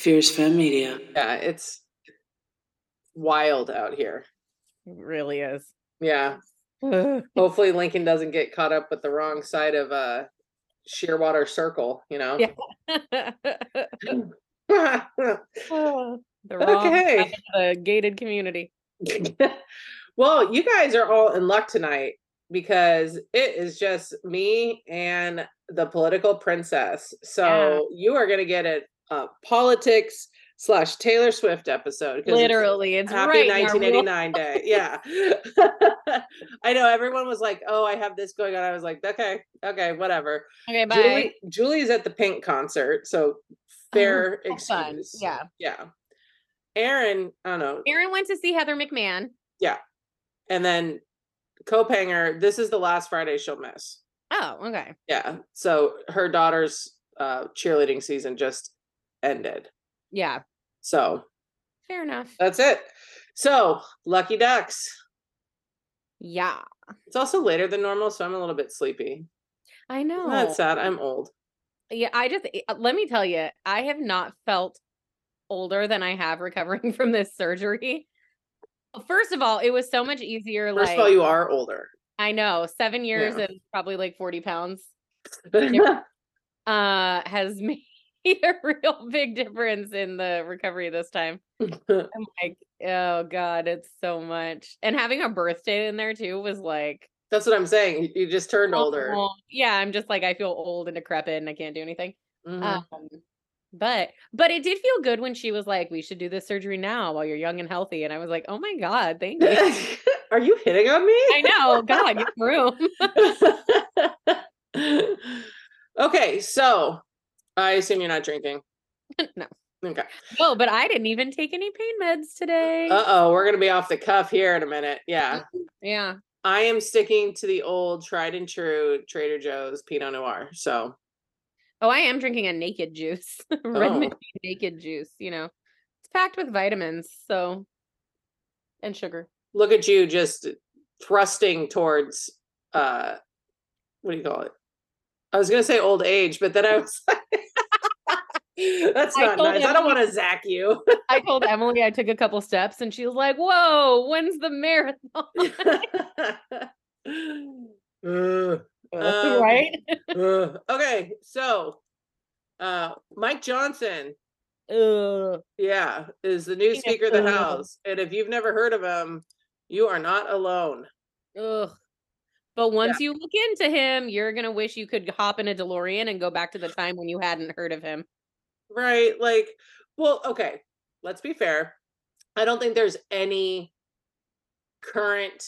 Fierce Femme Media. Yeah, it's wild out here. It really is. Yeah. Hopefully Lincoln doesn't get caught up with the wrong side of uh Shearwater Circle, you know? Yeah. Oh, the wrong okay. side of the gated community. well, you guys are all in luck tonight because it is just me and the political princess. So you are gonna get a, a politics slash Taylor Swift episode. Literally, it's Happy right. in our wheel- 1989 day. Yeah. I know everyone was like, oh, I have this going on. I was like, okay, okay, whatever. Okay, bye. Julie, Julie's at the Pink concert. So fair Oh, fun. excuse. Yeah. Yeah. Aaron, I don't know. Aaron went to see Heather McMahan. Yeah, and then Copanger, this is the last Friday she'll miss. Oh, okay. Yeah. So her daughter's uh cheerleading season just ended. Yeah. So Fair enough. that's it. So lucky ducks. Yeah. It's also later than normal, so I'm a little bit sleepy. I know. Isn't sad? I'm old. Yeah, I just uh, let me tell you, I have not felt older than I have recovering from this surgery. First of all, it was so much easier. First like of all, you are older. I know, seven years Yeah. and probably like 40 pounds uh has made a real big difference in the recovery this time. I'm like, oh God, it's so much. And having a birthday in there too was like That's what I'm saying. You- just turned older. Yeah, I'm just like I feel old and decrepit and I can't do anything. Mhm. Um, but but it did feel good when she was like, "We should do this surgery now while you're young and healthy," and I was like, "Oh my god, thank you." Are you hitting on me? I know, God, get room. okay, so I assume you're not drinking. no, Okay. no, but I didn't even take any pain meds today. Uh oh, we're gonna be off the cuff here in a minute. Yeah. yeah, I am sticking to the old tried and true Trader Joe's Pinot Noir. So oh, I am drinking a naked juice, red Oh. Naked juice. You know, it's packed with vitamins, so and sugar. look at you just thrusting towards uh what do you call it? I was gonna say old age, but then I was like That's not nice. I don't want to zack you. I told Emily I took a couple steps, and she was like, "Whoa, when's the marathon?" Ugh. Um, right? Ugh. okay, so uh Mike Johnson, yeah, is the new Speaker of the. House. And if you've never heard of him, you are not alone. Ugh. But once you look into him, you're gonna wish you could hop in a DeLorean and go back to the time when you hadn't heard of him. Right? Like, well, okay, let's be fair. I don't think there's any current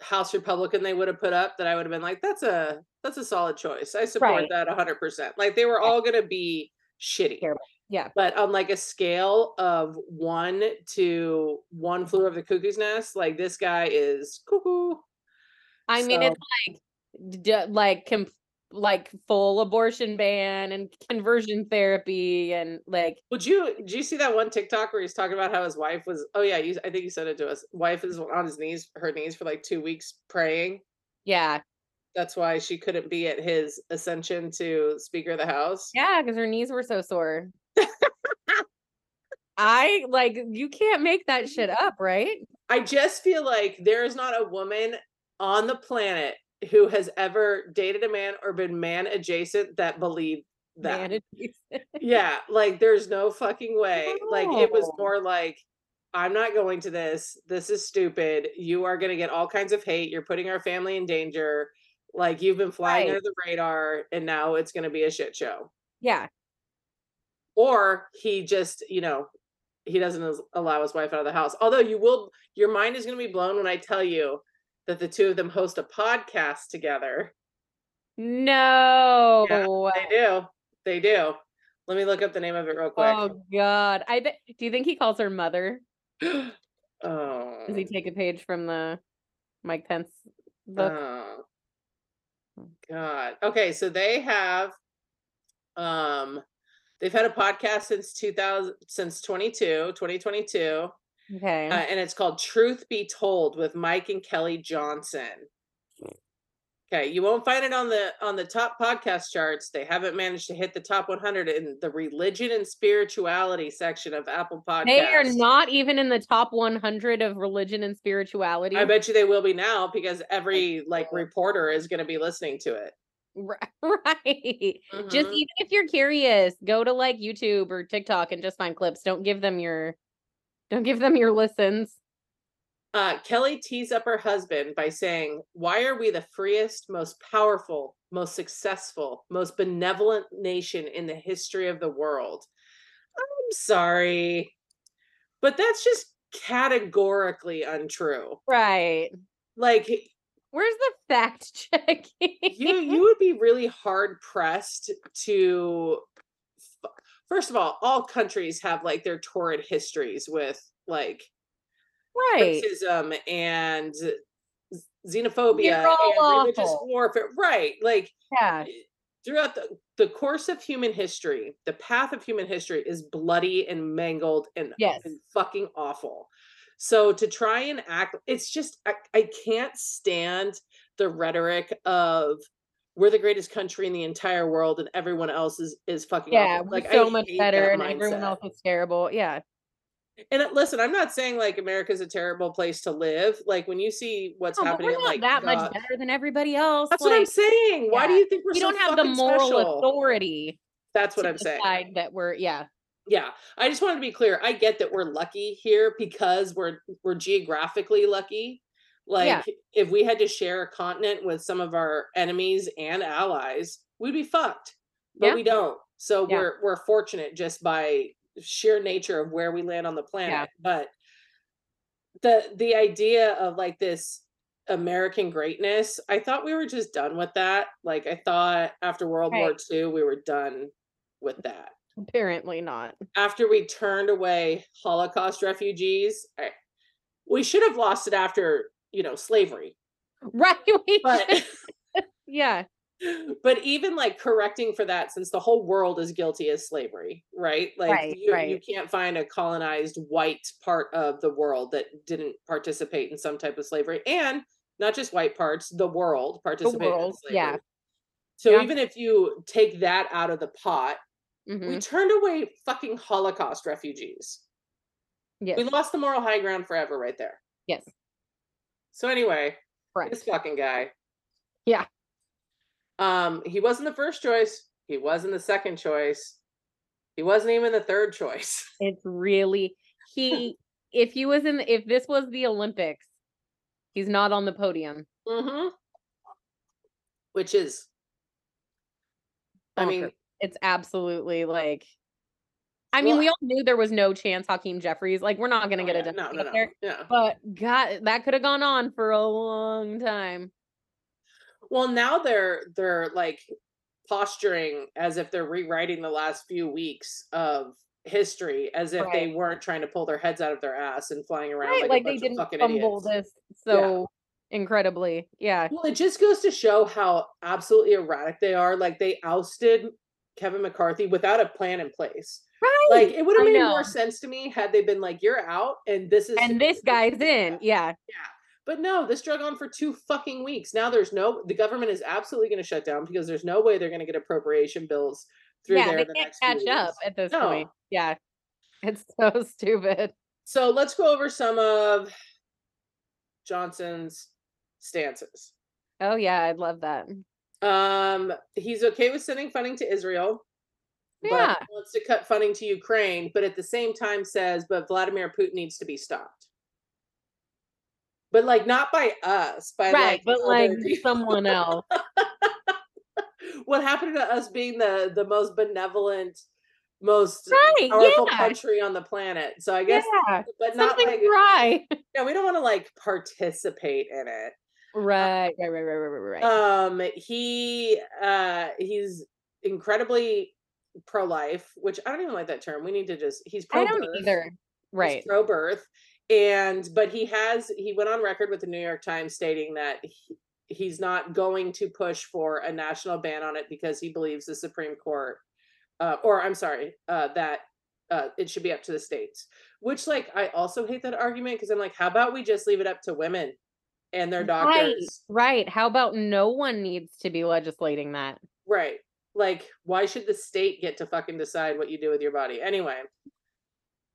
House Republican they would have put up that I would have been like, that's a that's a solid choice. I support Right. that hundred percent. Like they were all gonna be shitty. Terrible. Yeah. But on like a scale of one to one flew over the cuckoo's nest, like this guy is cuckoo. I mean, it's like d- like com- like full abortion ban and conversion therapy and like Would you do you see that one TikTok where he's talking about how his wife was oh yeah, you I think you said it to us. Wife is on his knees, her knees for like two weeks praying. yeah, That's why she couldn't be at his ascension to Speaker of the House. yeah, because her knees were so sore. I like you can't make that shit up, right? I just feel like there is not a woman on the planet who has ever dated a man or been man adjacent that believed that. Yeah, like there's no fucking way. Like it was more like I'm not going to this. This is stupid. You are going to get all kinds of hate. You're putting our family in danger. Like you've been flying Right. under the radar and now it's going to be a shit show. yeah, Or he just, you know, he doesn't allow his wife out of the house. Although you will your mind is going to be blown when I tell you that the two of them host a podcast together. no. They do. They do. Let me look up the name of it real quick. Oh God! I bet. Do you think he calls her mother? oh. Does he take a page from the Mike Pence book? Oh. God. Okay, so they have um they've had a podcast since 2000 since 22, 2022. Okay. Uh, and it's called Truth Be Told with Mike and Kelly Johnson. Okay, you won't find it on the on the top podcast charts. They haven't managed to hit the top 100 in the religion and spirituality section of Apple Podcasts. They are not even in the top 100 of religion and spirituality. I bet you they will be now because every like reporter is going to be listening to it. Right. Mm-hmm. Just even if you're curious, go to like YouTube or TikTok and just find clips. Don't give them your don't give them your listens. Uh, Kelly tees up her husband by saying, Why are we the freest, most powerful, most successful, most benevolent nation in the history of the world? I'm sorry, but that's just categorically untrue. Right. Like, where's the fact checking? you you would be really hard pressed to first of all all countries have like their torrid histories with like right. racism and xenophobia and religious warfare right like yeah. Eh, throughout the, the course of human history the path of human history is bloody and mangled and, yes. and fucking awful. So to try and act it's just I, I can't stand the rhetoric of we're the greatest country in the entire world and everyone else is is fucking yeah awful. like so I much better and everyone else is terrible yeah and uh, listen, I'm not saying like America's a terrible place to live. Like when you see what's no, happening, we're not like that much better than everybody else. That's like, what I'm saying. Yeah. Why do you think we're we so don't have the moral special? authority? That's what I'm saying. That we're yeah. Yeah, I just wanted to be clear. I get that we're lucky here because we're we're geographically lucky. Like yeah. if we had to share a continent with some of our enemies and allies, we'd be fucked. But yeah. we don't. So yeah. we're we're fortunate just by sheer nature of where we land on the planet. But the the idea of like this American greatness, I thought we were just done with that. Like I thought after World right. War II, we were done with that. Apparently not. After we turned away Holocaust refugees, I, we should have lost it after, you know, slavery. Right. But yeah but even like correcting for that since the whole world is guilty of slavery right like right, you, right. you can't find a colonized white part of the world that didn't participate in some type of slavery and not just white parts the world participated the world, yeah so yeah. even if you take that out of the pot mm-hmm. we turned away fucking holocaust refugees yes. we lost the moral high ground forever right there yes so anyway Correct. this fucking guy yeah um, he wasn't the first choice. He wasn't the second choice. He wasn't even the third choice. It's really he. if he was in, if this was the Olympics, he's not on the podium. Mm-hmm. Which is, I mean, it's absolutely like. I mean, well, we all knew there was no chance Hakeem Jeffries. Like, we're not going to oh, get yeah, it no, no, no. Yeah. But God, that could have gone on for a long time. Well, now they're they're like posturing as if they're rewriting the last few weeks of history as if right. they weren't trying to pull their heads out of their ass and flying around right, like, like they didn't fumble idiots. this so yeah. incredibly. Yeah. Well, it just goes to show how absolutely erratic they are. Like they ousted Kevin McCarthy without a plan in place. Right. Like it would have made more sense to me had they been like, "You're out, and this is and this guy's in." Yeah. Yeah. But no, this drug on for two fucking weeks. Now there's no the government is absolutely going to shut down because there's no way they're going to get appropriation bills through yeah, there. They the can't catch up at this no. point. Yeah, it's so stupid. So let's go over some of Johnson's stances. Oh yeah, I'd love that. Um, he's okay with sending funding to Israel. Yeah, wants to cut funding to Ukraine, but at the same time says, but Vladimir Putin needs to be stopped but like not by us, by right, like but like someone else. what happened to us being the the most benevolent, most right, powerful yeah. country on the planet? So I guess, yeah. but not Something like right. Yeah, we don't want to like participate in it. Right, right, right, right, right, right. Um, he uh he's incredibly pro-life, which I don't even like that term. We need to just he's pro. I don't either. Right, pro-birth, and but he has he went on record with the New York Times stating that he, he's not going to push for a national ban on it because he believes the Supreme Court, uh, or I'm sorry, uh, that uh, it should be up to the states. Which, like, I also hate that argument because I'm like, how about we just leave it up to women and their Right, doctors. right. How about no one needs to be legislating that? Right. Like, why should the state get to fucking decide what you do with your body? Anyway,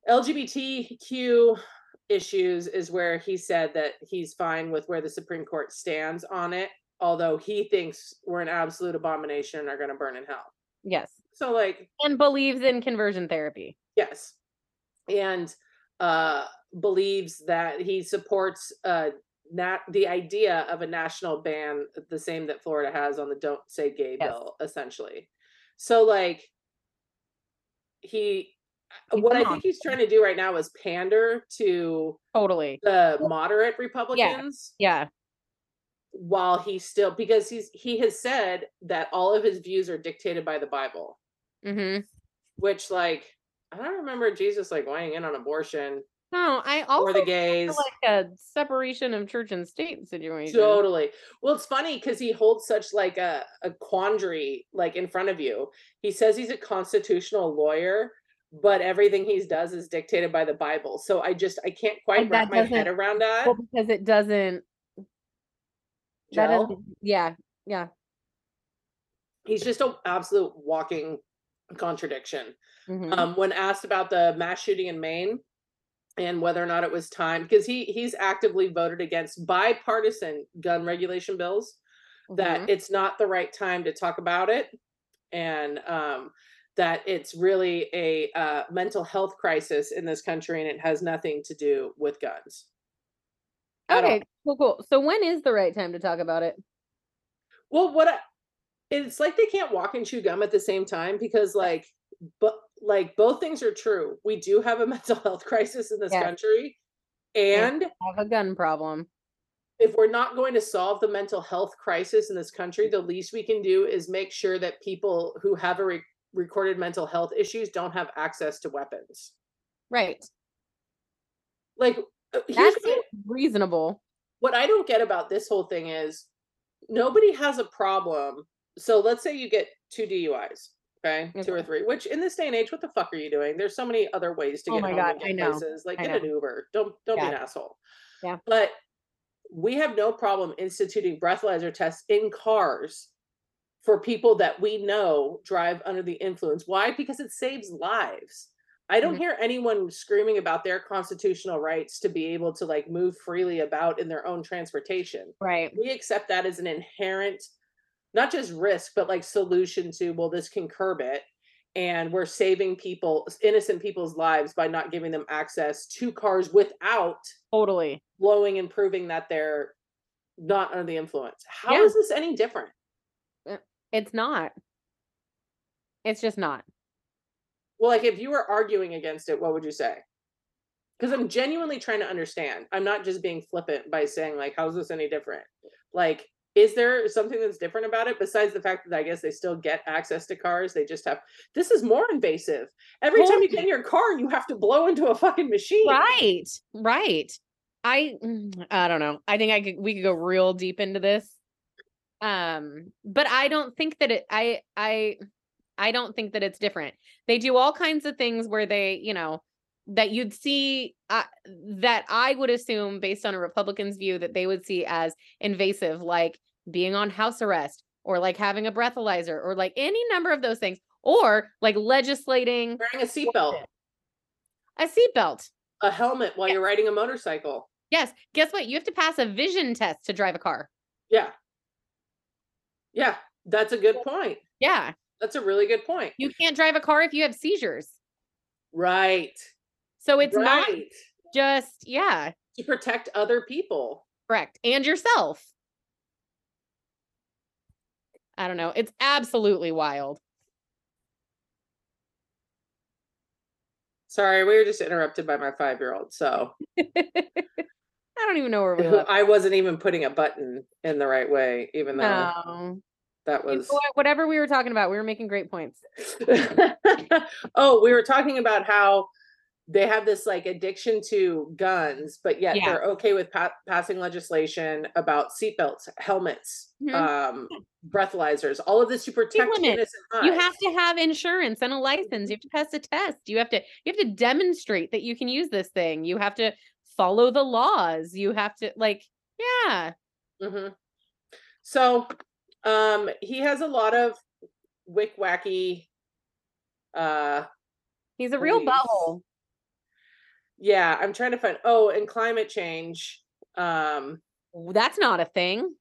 LGBTQ issues is where he said that he's fine with where the Supreme Court stands on it, although he thinks we're an absolute abomination and are going to burn in hell. Yes. So, like, And believes in conversion therapy. yes. And uh believes that he supports uh nat the idea of a national ban the same that Florida has on the don't say gay Yes. bill essentially. So like he He's what I think he's trying to do right now is pander to Totally. the moderate Republicans Yeah. while he still because he's he has said that all of his views are dictated by the Bible, Mm-hmm. which like I don't remember Jesus like weighing in on abortion No, I also or the gays. like a separation of church and state situation. Totally. Well, it's funny because he holds such like a, a quandary like in front of you. He says he's a constitutional lawyer, but everything he does is dictated by the Bible. So I just I can't quite And wrap my head around that. Well, because it doesn't. That Gel. doesn't. Yeah. Yeah. He's just an absolute walking contradiction. mhm. Um, when asked about the mass shooting in Maine and whether or not it was time, because he he's actively voted against bipartisan gun regulation bills. that Mhm. it's not the right time to talk about it and um, that it's really a uh, mental health crisis in this country and it has nothing to do with guns. Okay. Cool. Cool. So when is the right time to talk about it? well what I, it's like they can't walk and chew gum at the same time because like but like both things are true we do have a mental health crisis in this Yes. country and Have a gun problem. if we're not going to solve the mental health crisis in this country, the least we can do is make sure that people who have a re- recorded mental health issues don't have access to weapons. Right. Like, uh, here's That's reasonable. what I don't get about this whole thing is nobody has a problem. So let's say you get two DUIs, okay, two or three. Which in this day and age, what the fuck are you doing? There's so many other ways to Oh get my home God, and get I know, places. Like, I get an know. Uber. Don't don't be Yeah. an asshole. Yeah. But we have no problem instituting breathalyzer tests in cars for people that we know drive under the influence. Why? Because it saves lives. I don't Mhm. hear anyone screaming about their constitutional rights to be able to like move freely about in their own transportation. Right. We accept that as an inherent, not just risk, but like solution to, well, this can curb it. And we're saving people, innocent people's lives by not giving them access to cars without Totally. blowing and proving that they're not under the influence. How Yeah. is this any different? Uh, it's not. It's just not. Well, like if you were arguing against it, what would you say? Because I'm genuinely trying to understand. I'm not just being flippant by saying like, how's this any different? Like, is there something that's different about it besides the fact that I guess they still get access to cars? They just have this is more invasive. Every time you get in your car, you have to blow into a fucking machine. Right. Right. I I don't know. I think I could we could go real deep into this. Um, but I don't think that it I I I don't think that it's different. They do all kinds of things where they, you know, that you'd see uh, that I would assume based on a Republican's view that they would see as invasive like being on house arrest or like having a breathalyzer or like any number of those things or like legislating Wearing a seatbelt, a seatbelt. a helmet while Yeah. you're riding a motorcycle. Yes. Guess what? You have to pass a vision test to drive a car. Yeah. Yeah, that's a good point. Yeah. That's a really good point. You can't drive a car if you have seizures. Right. So it's not just, yeah, to protect other people. correct. And yourself. I don't know. It's absolutely wild. Sorry, we were just interrupted by my five year old. So I don't even know where we. I wasn't even putting a button in the right way, even though that was. Whatever we were talking about, we were making great points. oh, we were talking about how they have this like addiction to guns, but yet Yeah. they're okay with pa- passing legislation about seatbelts, helmets, Mhm. um, breathalyzers, all of this to protect innocent You have to have insurance and a license. You have to pass a test. You have to you have to demonstrate that you can use this thing. You have to follow the laws. You have to like Yeah. hmm So, um, he has a lot of wick wacky. Uh, He's a real butthole. Yeah, I'm trying to find. Oh, and climate change. Um, That's not a thing.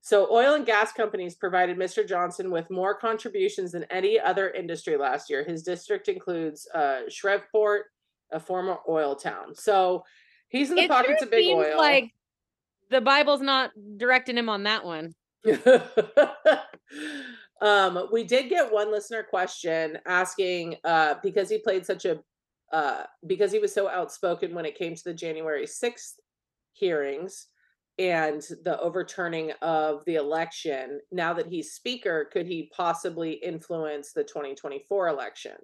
so oil and gas companies provided Mr. Johnson with more contributions than any other industry last year. His district includes uh, Shreveport, a former oil town. So he's in the It pockets sure of big oil. like the Bible's not directing him on that one. um, we did get one listener question asking uh, because he played such a uh, because he was so outspoken when it came to the January 6th hearings and the overturning of the election. Now that he's speaker, could he possibly influence the 2024 election?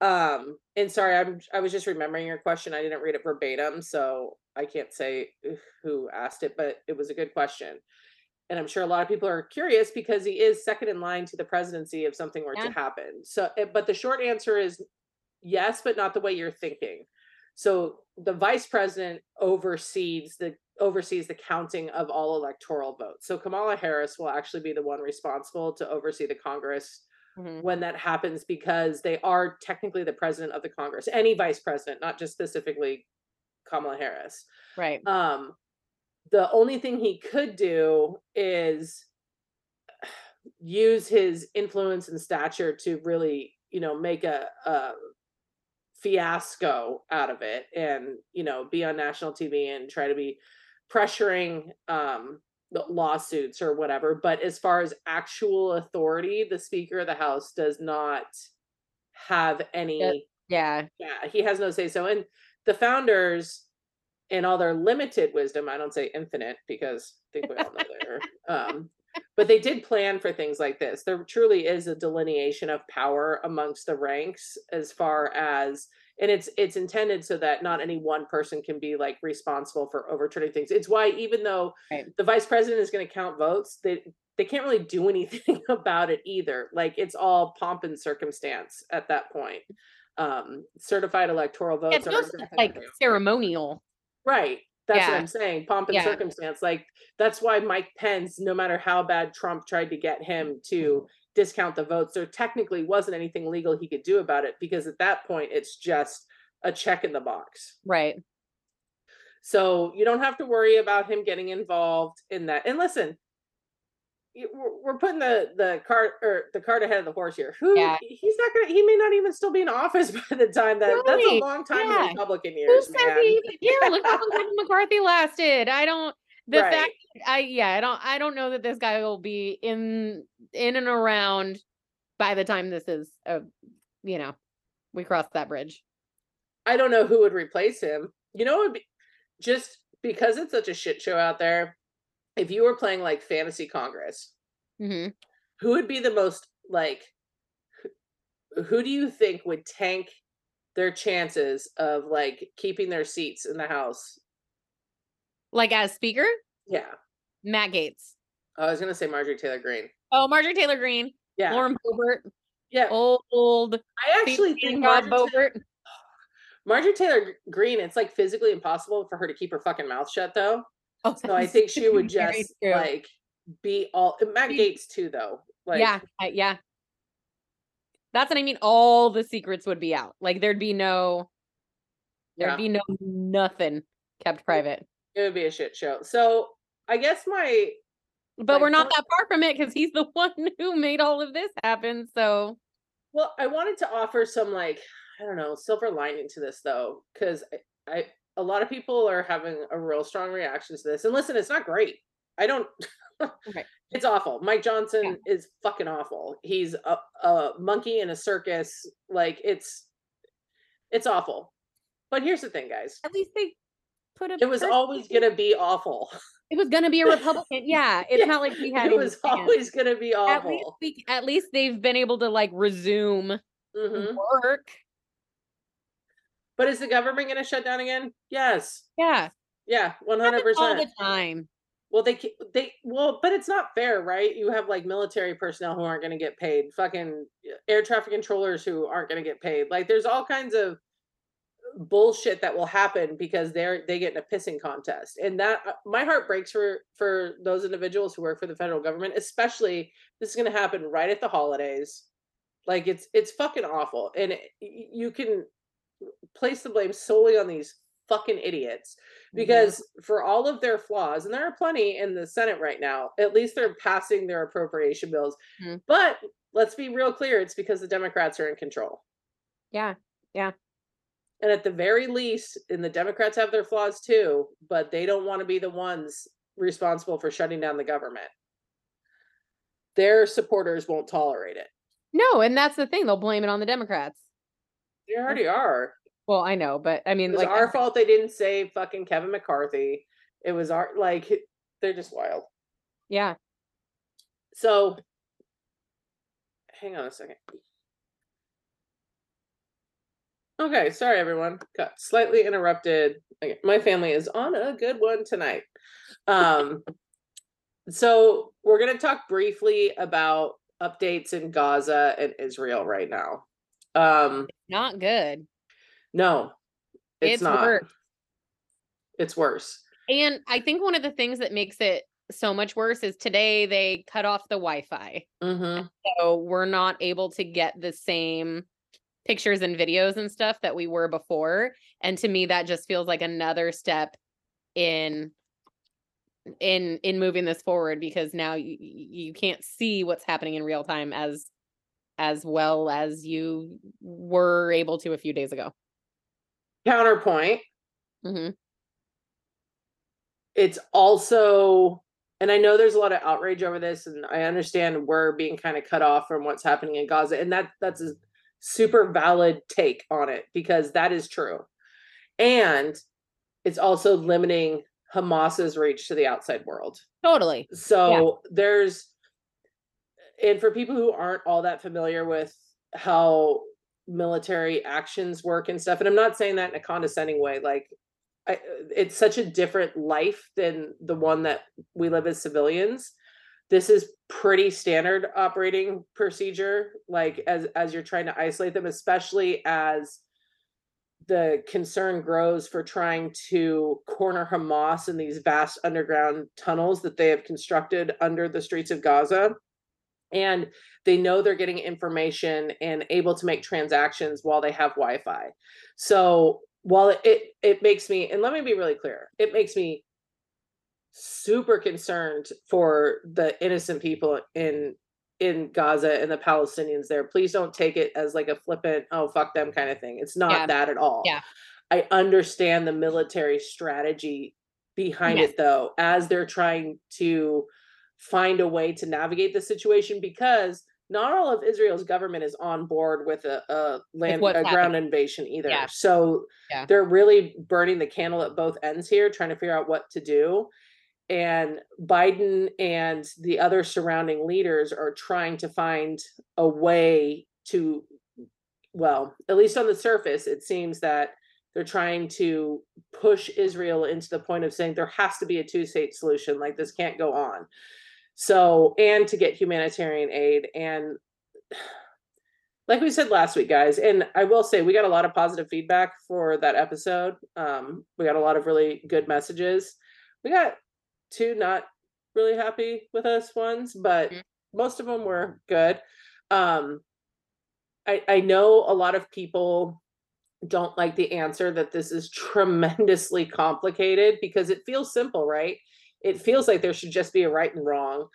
Um, and sorry, I'm I was just remembering your question. I didn't read it verbatim, so I can't say who asked it, but it was a good question. And I'm sure a lot of people are curious because he is second in line to the presidency if something were Yeah. to happen. So, eh, but the short answer is yes, but not the way you're thinking. So the vice president oversees the oversees the counting of all electoral votes. So Kamala Harris will actually be the one responsible to oversee the Congress Mhm. when that happens because they are technically the president of the Congress, any vice president, not just specifically Kamala Harris. Right. Um, the only thing he could do is use his influence and stature to really, you know, make a, a fiasco out of it and, you know, be on national TV and try to be pressuring um the lawsuits or whatever. But as far as actual authority, the Speaker of the House does not have any Yeah. yeah, he has no say so. And the founders, in all their limited wisdom, I don't say infinite because I think we all know they're, um, but they did plan for things like this. There truly is a delineation of power amongst the ranks as far as and it's it's intended so that not any one person can be like responsible for overturning things. It's why even though Right. the vice president is going to count votes, they they can't really do anything about it either. Like it's all pomp and circumstance at that point. Um, certified electoral votes It's are like ceremonial. right. That's what I'm saying. Pomp and Yeah. circumstance. Like that's why Mike Pence, no matter how bad Trump tried to get him to mm-hmm. discount the votes, there technically wasn't anything legal he could do about it because at that point it's just a check in the box. Right. So you don't have to worry about him getting involved in that. And listen, we're we're putting the the cart or the cart ahead of the horse here. Who Yeah. he's not gonna he may not even still be in office by the time that that's a long time yeah. in Republican Who years, says man. he even- yeah, look how long McCarthy lasted. I don't the Right. fact I yeah, I don't I don't know that this guy will be in in and around by the time this is uh you know, we cross that bridge. I don't know who would replace him. You know, be, just because it's such a shit show out there. If you were playing like Fantasy Congress, hmm who would be the most like? who- Who do you think would tank their chances of like keeping their seats in the House? Like as speaker, Yeah, Matt Gaetz. I was gonna say Marjorie Taylor Greene. Oh, Marjorie Taylor Greene. Yeah, Lauren Boebert, yeah. old old I actually think Marjorie, Boebert. Marjorie Taylor Greene. It's like physically impossible for her to keep her fucking mouth shut, though. Oh, So I think she would just true. like be all Matt Gaetz too, though. Like, yeah, yeah. That's what I mean. All the secrets would be out. Like there'd be no, there'd Yeah. be no nothing kept private. it would be a shit show. So I guess my But Like, we're not that far from it because he's the one who made all of this happen. So well, I wanted to offer some like I don't know silver lining to this though, because I, I a lot of people are having a real strong reaction to this. And listen, it's not great. I don't. Right. It's awful. Mike Johnson is fucking awful. He's a, a monkey in a circus. Like it's, it's awful. But here's the thing, guys. at least they put a. It was always gonna be awful. It was gonna be a Republican. Yeah, it's Yeah, not like we had. It was always gonna be At least awful. we, at least they've been able to like resume Mhm. work. But is the government going to shut down again? Yes. Yeah, Yeah, 100%. all the time. Well, they they well, but it's not fair, right? You have like military personnel who aren't going to get paid, fucking air traffic controllers who aren't going to get paid. Like, there's all kinds of bullshit that will happen because they're they get in a pissing contest and that uh, my heart breaks for for those individuals who work for the federal government especially this is going to happen right at the holidays like it's it's fucking awful and it, you can place the blame solely on these fucking idiots because mm-hmm. for all of their flaws and there are plenty in the senate right now at least they're passing their appropriation bills mm-hmm. but let's be real clear it's because the democrats are in control yeah yeah and at the very least, and the Democrats have their flaws too, but they don't want to be the ones responsible for shutting down the government. Their supporters won't tolerate it. No, and that's the thing. They'll blame it on the Democrats. They already are. Well, I know, but I mean, it was like our fault they didn't say fucking Kevin McCarthy. It was our like they're just wild. Yeah. So, hang on a second. Okay, sorry everyone. Got slightly interrupted. My family is on a good one tonight. Um so we're going to talk briefly about updates in Gaza and Israel right now. Um not good. No. It's, it's not. Worse. It's worse. And I think one of the things that makes it so much worse is today they cut off the Wi-Fi. Mm-hmm. So we're not able to get the same pictures and videos and stuff that we were before and to me that just feels like another step in in in moving this forward because now you you can't see what's happening in real time as as well as you were able to a few days ago counterpoint mm-hmm. it's also and i know there's a lot of outrage over this and i understand we're being kind of cut off from what's happening in gaza and that that's a super valid take on it because that is true. And it's also limiting Hamas's reach to the outside world. Totally. So yeah. there's and for people who aren't all that familiar with how military actions work and stuff and I'm not saying that in a condescending way like I, it's such a different life than the one that we live as civilians this is pretty standard operating procedure like as as you're trying to isolate them especially as the concern grows for trying to corner Hamas in these vast underground tunnels that they have constructed under the streets of Gaza. And they know they're getting information and able to make transactions while they have Wi Fi. So while it, it makes me, and let me be really clear, it makes me super concerned for the innocent people in in Gaza and the Palestinians there. Please don't take it as like a flippant, oh fuck them kind of thing. It's not yeah. that at all. Yeah. I understand the military strategy behind yes. it though, as they're trying to find a way to navigate the situation because not all of Israel's government is on board with a, a land a ground invasion either. Yeah. So yeah. they're really burning the candle at both ends here, trying to figure out what to do and Biden and the other surrounding leaders are trying to find a way to, well, at least on the surface, it seems that they're trying to push Israel into the point of saying there has to be a two state solution, like this can't go on. So, and to get humanitarian aid. And like we said last week, guys, and I will say we got a lot of positive feedback for that episode. Um, we got a lot of really good messages. We got two not really happy with us ones, but mm-hmm. most of them were good. Um, I, I know a lot of people don't like the answer that this is tremendously complicated because it feels simple, right? It feels like there should just be a right and wrong,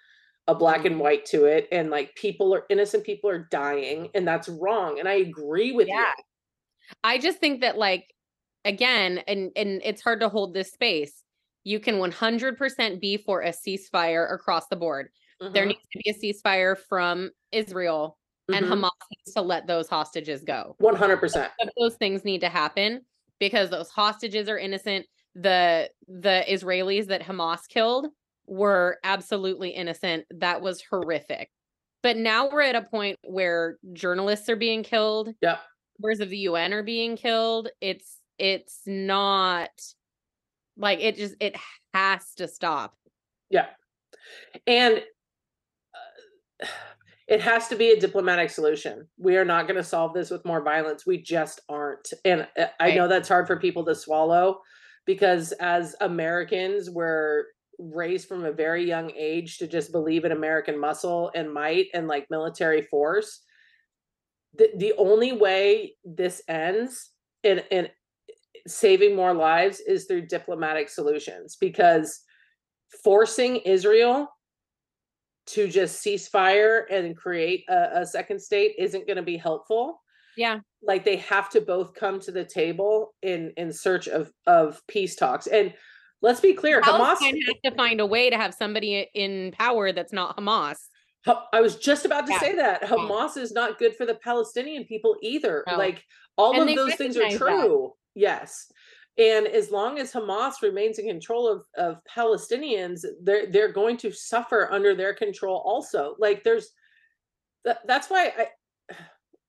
a black mm-hmm. and white to it, and like people are innocent people are dying, and that's wrong. And I agree with yeah. you. I just think that like again, and and it's hard to hold this space you can 100% be for a ceasefire across the board. Mm-hmm. There needs to be a ceasefire from Israel mm-hmm. and Hamas needs to let those hostages go. 100%. Those things need to happen because those hostages are innocent. The the Israelis that Hamas killed were absolutely innocent. That was horrific. But now we're at a point where journalists are being killed. Yeah. Members of the UN are being killed. It's it's not like it just it has to stop. Yeah. And uh, it has to be a diplomatic solution. We are not going to solve this with more violence. We just aren't. And uh, I know that's hard for people to swallow because as Americans, we're raised from a very young age to just believe in American muscle and might and like military force. The, the only way this ends in, in saving more lives is through diplomatic solutions because forcing Israel to just cease fire and create a, a second state isn't going to be helpful Yeah. Like they have to both come to the table in in search of of peace talks and let's be clear hamas has to find a way to have somebody in power that's not Hamas. I was just about to Yeah. say that hamas is not good for the palestinian people either No. like all And of those things are recognize that. true yes and as long as hamas remains in control of of palestinians they're they're going to suffer under their control also like there's that, that's why i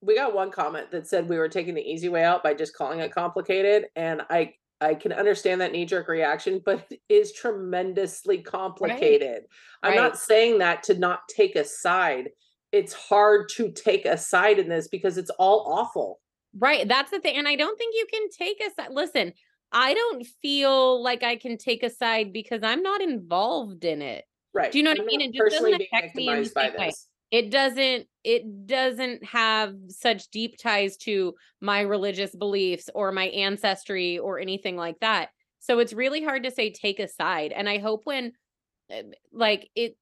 we got one comment that said we were taking the easy way out by just calling it complicated and i i can understand that knee-jerk reaction but it is tremendously complicated i'm Right. not saying that to not take a side it's hard to take a side in this because it's all awful Right. That's the thing. And I don't think you can take a side. Listen, I don't feel like I can take a side because I'm not involved in it. right Do you know what I I'm mean? It just doesn't affect me in the by same way. It doesn't it doesn't have such deep ties to my religious beliefs or my ancestry or anything like that. So it's really hard to say take a side. And I hope when uh, like it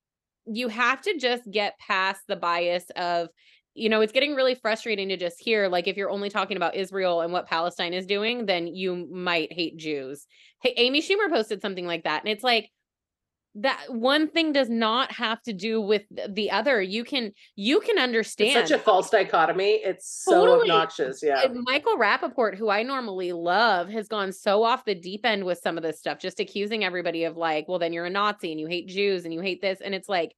you have to just get past the bias of you know it's getting really frustrating to just hear like if you're only talking about Israel and what Palestine is doing then you might hate Jews. Hey Amy Schumer posted something like that and it's like that one thing does not have to do with the other. You can you can understand it's such a false dichotomy it's so Totally. obnoxious yeah and Michael Rapaport, who I normally love, has gone so off the deep end with some of this stuff, just accusing everybody of like, well, then you're a Nazi and you hate Jews and you hate this. And it's like,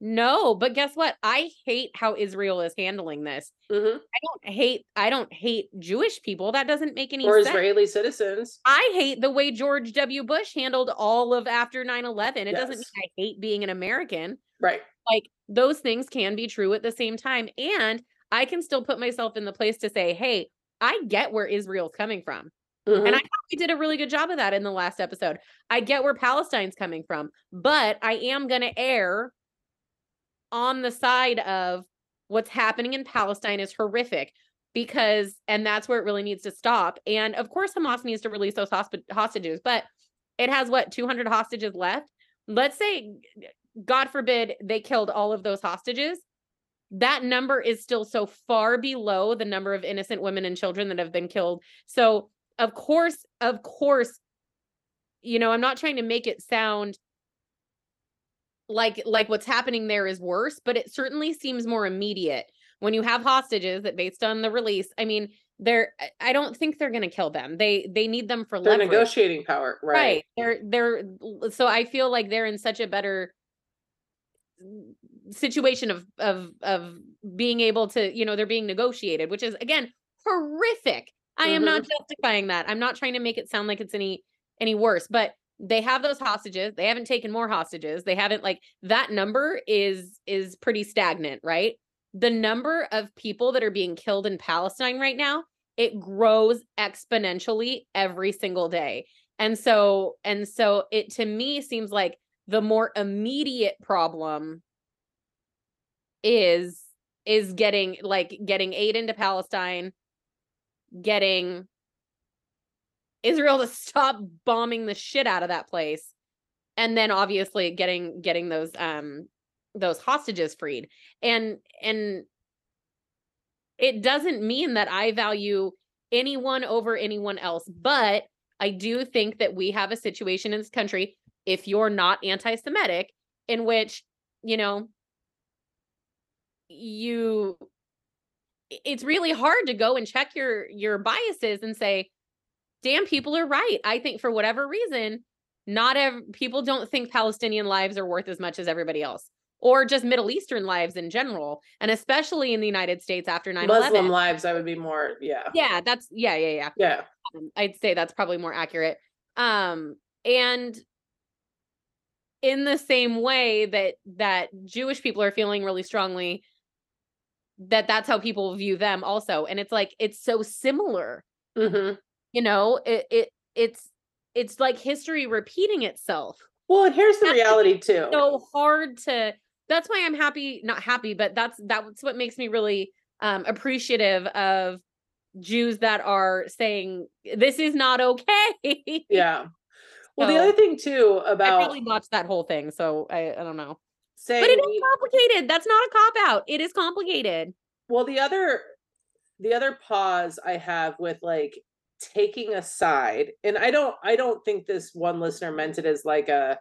no, but guess what? I hate how Israel is handling this. Mhm. I don't hate, I don't hate Jewish people. That doesn't make any or sense. israeli citizens I hate the way George W. Bush handled all of after 9 11. It doesn't mean I hate being an American right like those things can be true at the same time and i can still put myself in the place to say hey i get where israel's coming from Mhm. and i thought we did a really good job of that in the last episode i get where palestine's coming from but i am going to err on the side of what's happening in palestine is horrific because and that's where it really needs to stop. And of course hamas needs to release those hospi- hostages but it has what 200 hostages left? Let's say god forbid they killed all of those hostages. That number is still so far below the number of innocent women and children that have been killed. So of course of course you know i'm not trying to make it sound like like what's happening there is worse but it certainly seems more immediate when you have hostages that based on the release i mean they're I- don't think they're going to kill them. They they need them for leverage. negotiating power right, right they're they're so i feel like they're in such a better situation of of of being able to you know they're being negotiated which is again horrific. I am not mm-hmm. justifying that. I'm not trying to make it sound like it's any any worse but they have those hostages they haven't taken more hostages they haven't like that number is is pretty stagnant right? The number of people that are being killed in palestine right now it grows exponentially every single day. And so and so it to me seems like the more immediate problem is is getting like getting aid into Palestine, getting Israel to stop bombing the shit out of that place, and then obviously getting getting those um those hostages freed. And and it doesn't mean that I value anyone over anyone else, but I do think that we have a situation in this country, if you're not anti Semitic, in which, you know, you it's really hard to go and check your your biases and say damn people are right. I think for whatever reason not ev- people don't think palestinian lives are worth as much as everybody else or just middle eastern lives in general and especially in the united states after 9-11 muslim lives i would be more yeah. Yeah that's yeah yeah yeah. Yeah. Um, I'd say that's probably more accurate. Um, and in the same way that that Jewish people are feeling really strongly that that's how people view them also and it's like it's so similar hmm you know it, it it's it's like history repeating itself. Well, and here's the That's reality too. so hard to that's why i'm happy not happy but that's that's what makes me really um appreciative of jews that are saying this is not okay. Yeah. Well, the other thing too about i probably watched that whole thing so i i don't know. Saying but it is complicated. That's not a cop out. It is complicated. Well the other the other pause i have with like taking a side and i don't i don't think this one listener meant it as like a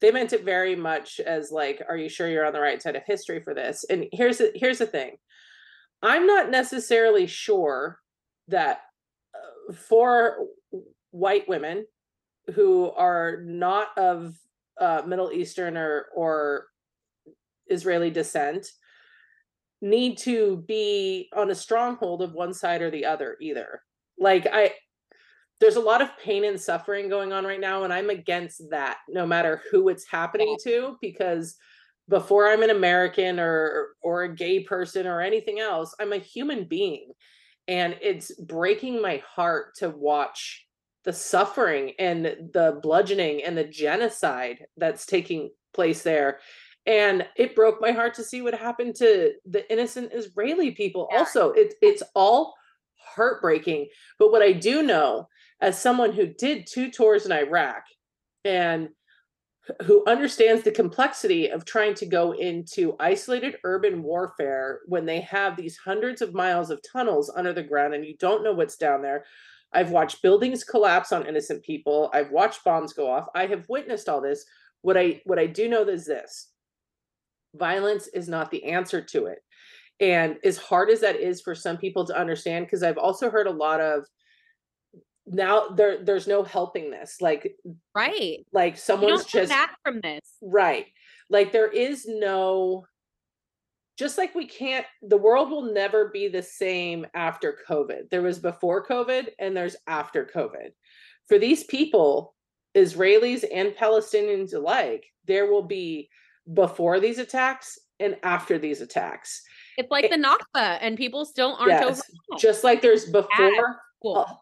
they meant it very much as like are you sure you're on the right side of history for this and here's the here's the thing i'm not necessarily sure that uh, for white women who are not of uh, middle eastern or or israeli descent need to be on a stronghold of one side or the other either. Like I there's a lot of pain and suffering going on right now and I'm against that no matter who it's happening to because before I'm an American or or a gay person or anything else, I'm a human being. And it's breaking my heart to watch the suffering and the bludgeoning and the genocide that's taking place there and it broke my heart to see what happened to the innocent Israeli people. Yeah. Also, it's it's all heartbreaking. But what I do know, as someone who did two tours in Iraq, and who understands the complexity of trying to go into isolated urban warfare when they have these hundreds of miles of tunnels under the ground and you don't know what's down there. I've watched buildings collapse on innocent people. I've watched bombs go off. I have witnessed all this. What I what I do know is this violence is not the answer to it. And as hard as that is for some people to understand, because I've also heard a lot of now there there's no helping this. Like right like someone's just back from this right. Like there is no just like we can't the world will never be the same after COVID. There was before COVID and there's after COVID. For these people, Israelis and Palestinians alike, there will be before these attacks and after these attacks. It's like It- the nakba and people still aren't over Yes, just like there's before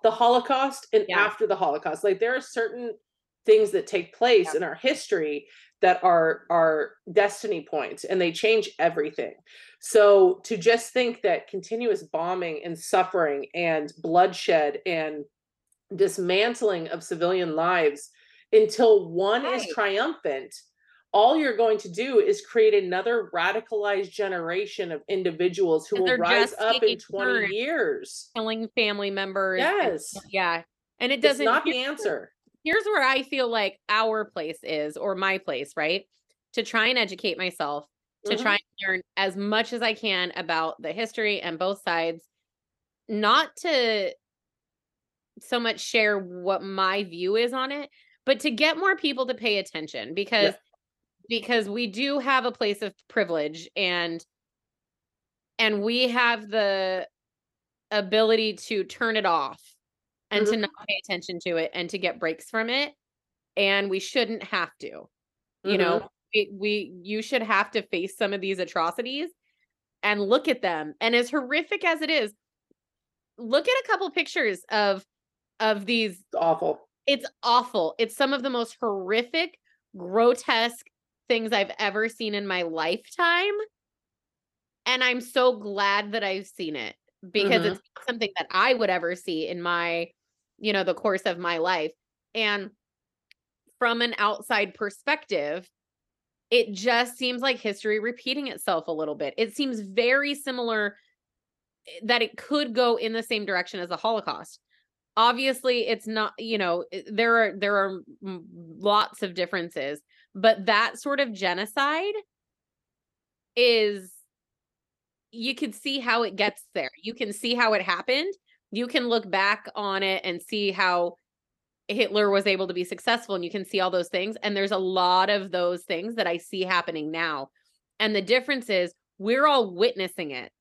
the Holocaust and Yeah. after the Holocaust. Like there are certain things that take place Yeah. in our history that are are destiny points and they change everything. So to just think that continuous bombing and suffering and bloodshed and dismantling of civilian lives until one is triumphant all you're going to do is create another radicalized generation of individuals who will rise up in 20 years. killing family members and- yes. yeah. And it doesn't not the answer. here's where I feel like our place is, or my place, right? To try and educate myself, to Mhm. try and learn as much as I can about the history and both sides, not to so much share what my view is on it, but to get more people to pay attention because because we do have a place of privilege and and we have the ability to turn it off and to Mhm. not pay attention to it and to get breaks from it and we shouldn't have to. You know we, we you should have to face some of these atrocities and look at them and as horrific as it is look at a couple pictures of of these it's awful. It's awful. It's some of the most horrific grotesque things i've ever seen in my lifetime. And i'm so glad that i've seen it because Mhm. it's not something that i would ever see in my you know the course of my life. And from an outside perspective it just seems like history repeating itself a little bit. It seems very similar eh, that it could go in the same direction as the holocaust obviously it's not you know eh, there are there are lots of differences but that sort of genocide is you can see how it gets there. You can see how it happened. You can look back on it and see how Hitler was able to be successful and you can see all those things and there's a lot of those things that I see happening now. And the difference is we're all witnessing it.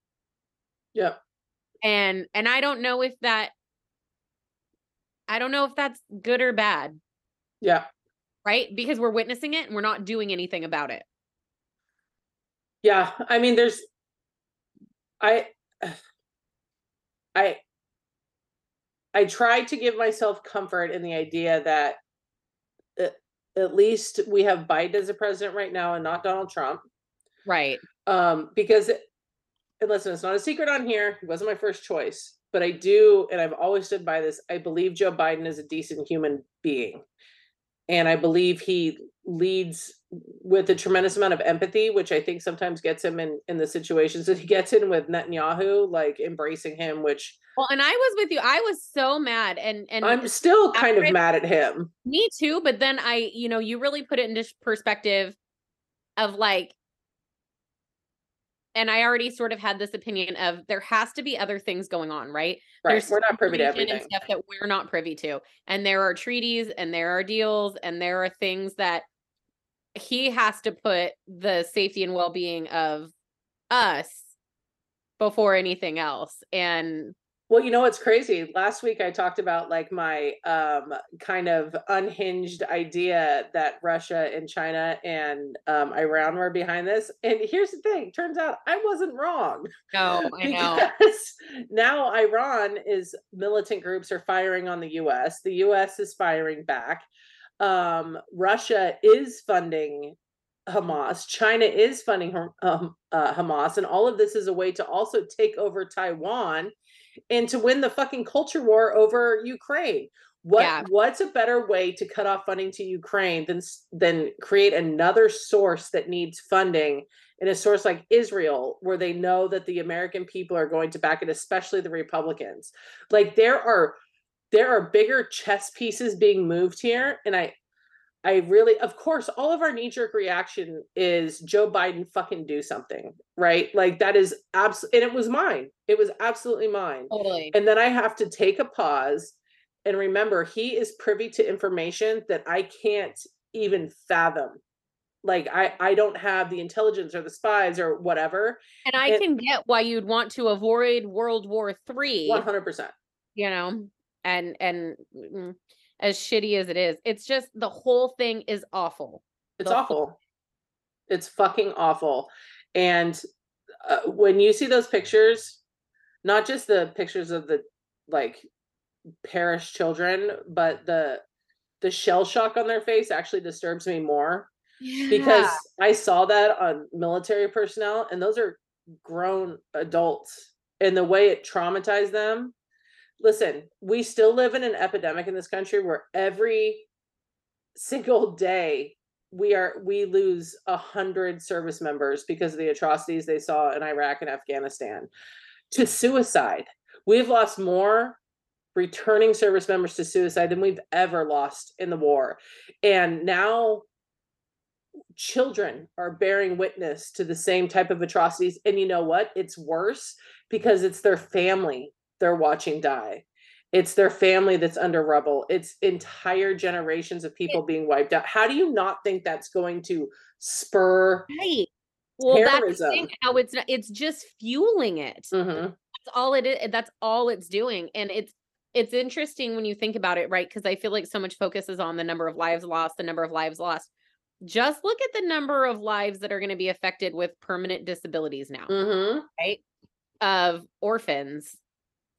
Yeah. And and I don't know if that I don't know if that's good or bad yeah right because we're witnessing it and we're not doing anything about it yeah i mean there's I I I try to give myself comfort in the idea that at, at least we have Biden as a president right now and not Donald Trump. Right. Um, because and listen, it's not a secret on here. He wasn't my first choice, but I do, and I've always stood by this. I believe Joe Biden is a decent human being. And I believe he leads with a tremendous amount of empathy, which I think sometimes gets him in in the situations that he gets in with Netanyahu, like embracing him, which well, and I was with you. I was so mad, and and I'm still kind of mad at him. Me too, but then I, you know, you really put it into perspective of like and I already sort of had this opinion of there has to be other things going on, right? Right. There's we're not privy to everything. And stuff that we're not privy to. And there are treaties and there are deals and there are things that he has to put the safety and well-being of us before anything else. And well, you know what's crazy? Last week I talked about like my um kind of unhinged idea that Russia and China and um Iran were behind this. And here's the thing, turns out I wasn't wrong. No, I know. now Iran is militant groups are firing on the US. The US is firing back. Um Russia is funding Hamas. China is funding um, uh, Hamas, and all of this is a way to also take over Taiwan and to win the fucking culture war over Ukraine. What yeah. what's a better way to cut off funding to Ukraine than than create another source that needs funding in a source like Israel where they know that the American people are going to back it especially the Republicans. Like there are there are bigger chess pieces being moved here and I I really, of course, all of our knee jerk reaction is Joe Biden fucking do something, right? Like that is absolutely, and it was mine. It was absolutely mine. Totally. And then I have to take a pause and remember he is privy to information that I can't even fathom. Like I, I don't have the intelligence or the spies or whatever. And I and, can get why you'd want to avoid World War Three. One hundred percent. You know, and and mm, as shitty as it is. It's just the whole thing is awful. It's the awful. Whole- it's fucking awful. And uh, when you see those pictures, not just the pictures of the like perished children, but the the shell shock on their face actually disturbs me more yeah. because I saw that on military personnel and those are grown adults and the way it traumatized them listen, we still live in an epidemic in this country where every single day we are we lose a hundred service members because of the atrocities they saw in Iraq and Afghanistan to suicide. We've lost more returning service members to suicide than we've ever lost in the war. And now children are bearing witness to the same type of atrocities. And you know what? It's worse because it's their family they're watching die. It's their family that's under rubble. It's entire generations of people being wiped out. How do you not think that's going to spur right. Well, terrorism? that's how it's not, it's just fueling it. Mm-hmm. That's all it is. That's all it's doing, and it's it's interesting when you think about it, right? Because I feel like so much focus is on the number of lives lost, the number of lives lost. Just look at the number of lives that are going to be affected with permanent disabilities now, mm-hmm. right? Of orphans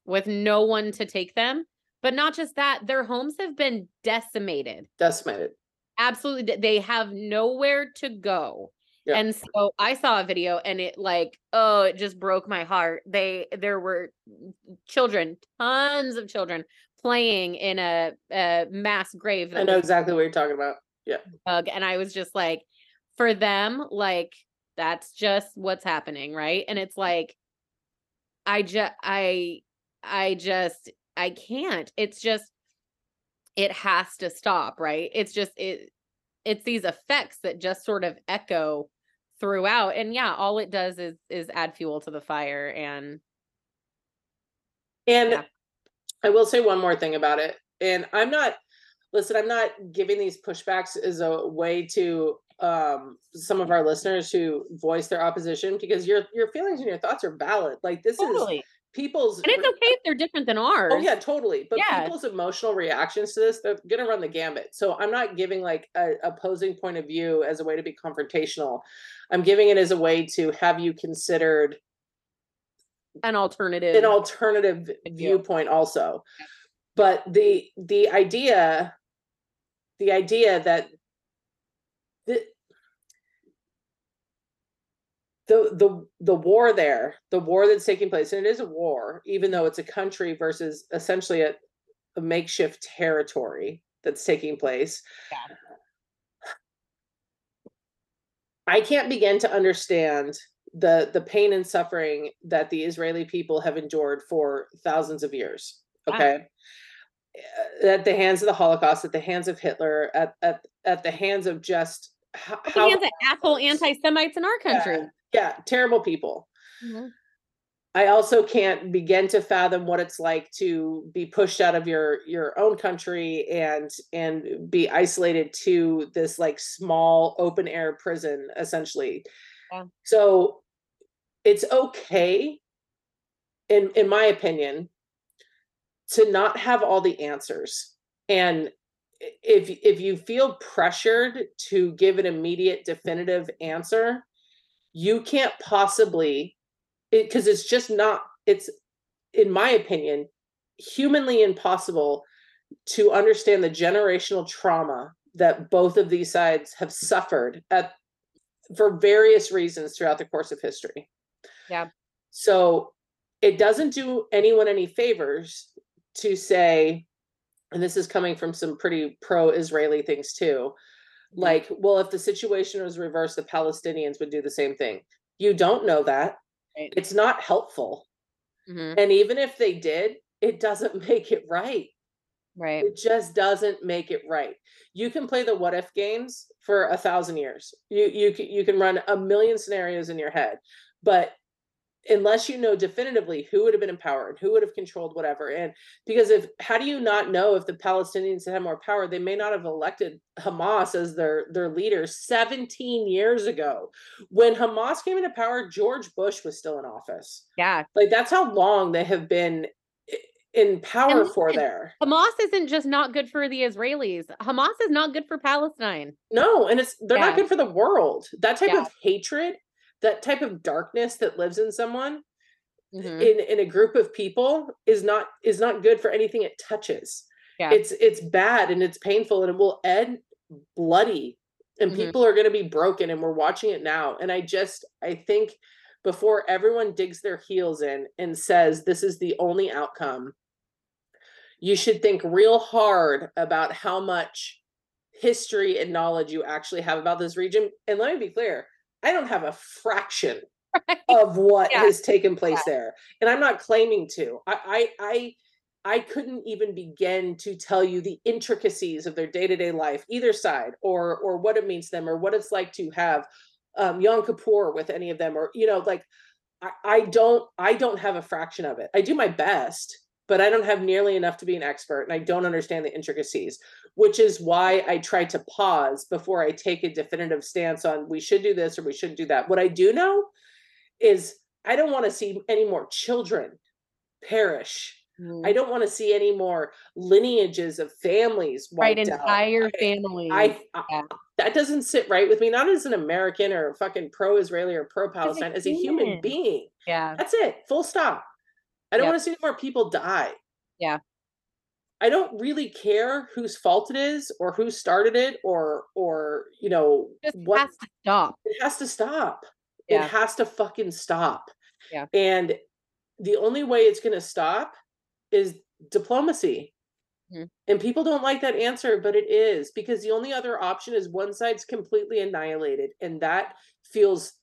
with no one to take them. But not just that, their homes have been decimated. Decimated. Absolutely. They have nowhere to go. Yeah. And so I saw a video and it like, oh, it just broke my heart. They there were children, tons of children playing in a, a mass grave. I know exactly what you're talking about. Yeah. And I was just like, for them, like that's just what's happening, right? And it's like I just I I just I can't. It's just it has to stop, right? It's just it it's these effects that just sort of echo throughout and yeah, all it does is is add fuel to the fire and and yeah. I will say one more thing about it. And I'm not listen, I'm not giving these pushbacks as a way to um some of our listeners who voice their opposition because your your feelings and your thoughts are valid. Like this totally. is people's and it's okay if they're different than oh, ours. Oh yeah, totally. But yeah. people's emotional reactions to this, they're gonna run the gambit. So I'm not giving like a opposing point of view as a way to be confrontational. I'm giving it as a way to have you considered an alternative an alternative View. viewpoint also but the the idea the idea that the the the the war there the war that's taking place and it is a war even though it's a country versus essentially a, a makeshift territory that's taking place Yeah. i can't begin to understand the the pain and suffering that the israeli people have endured for thousands of years okay Uh, at the hands of the holocaust at the hands of hitler at at, at the hands of just how, At the hands of asshole anti-Semites in our country. yeah terrible people Mhm. I also can't begin to fathom what it's like to be pushed out of your your own country and and be isolated to this like small open air prison essentially. Yeah. So it's okay in in my opinion to not have all the answers. And if if you feel pressured to give an immediate definitive answer, you can't possibly it because it's just not it's in my opinion humanly impossible to understand the generational trauma that both of these sides have suffered at for various reasons throughout the course of history Yeah. so it doesn't do anyone any favors to say and this is coming from some pretty pro-israeli things too. Like well if the situation was reversed the palestinians would do the same thing. You don't know that. Right. it's not helpful. Mhm. and even if they did it doesn't make it right. Right. it just doesn't make it right. You can play the what if games for a thousand years. You you you can run a million scenarios in your head but unless you know definitively who would have been in power and who would have controlled whatever and because if how do you not know if the palestinians had more power they may not have elected hamas as their their leader 17 years ago when hamas came into power george bush was still in office Yeah. like that's how long they have been in power And for there Hamas isn't just not good for the Israelis. Hamas is not good for Palestine. No, and it's they're not good for the world. That type Yeah. of hatred, that type of darkness that lives in someone Mhm. in in a group of people is not is not good for anything it touches. Yeah. It's it's bad and it's painful and it will end bloody and Mhm. people are going to be broken and we're watching it now and I just I think before everyone digs their heels in and says this is the only outcome you should think real hard about how much history and knowledge you actually have about this region. And let me be clear, I don't have a fraction Right. of what Yeah. has taken place there. And I'm not claiming to. I I I I couldn't even begin to tell you the intricacies of their day-to-day life, either side, or or what it means to them, or what it's like to have um Yom Kippur with any of them, or you know, like I, I don't I don't have a fraction of it. I do my best, but I don't have nearly enough to be an expert and I don't understand the intricacies, which is why I try to pause before I take a definitive stance on we should do this or we shouldn't do that. What I do know is I don't want to see any more children perish. Mhm. I don't want to see any more lineages of families right. wiped out. Entire families. I, I Yeah. that doesn't sit right with me, not as an American or fucking pro-Israeli or pro-Palestine, as a human. being. yeah. That's it. Full stop. I don't Yep. want to see any more people die. Yeah. I don't really care whose fault it is or who started it or or you know Just what has to stop. it has to stop. Yeah. It has to fucking stop. Yeah. And the only way it's going to stop is diplomacy. Mhm. And people don't like that answer, but it is because the only other option is one side's completely annihilated. And that feels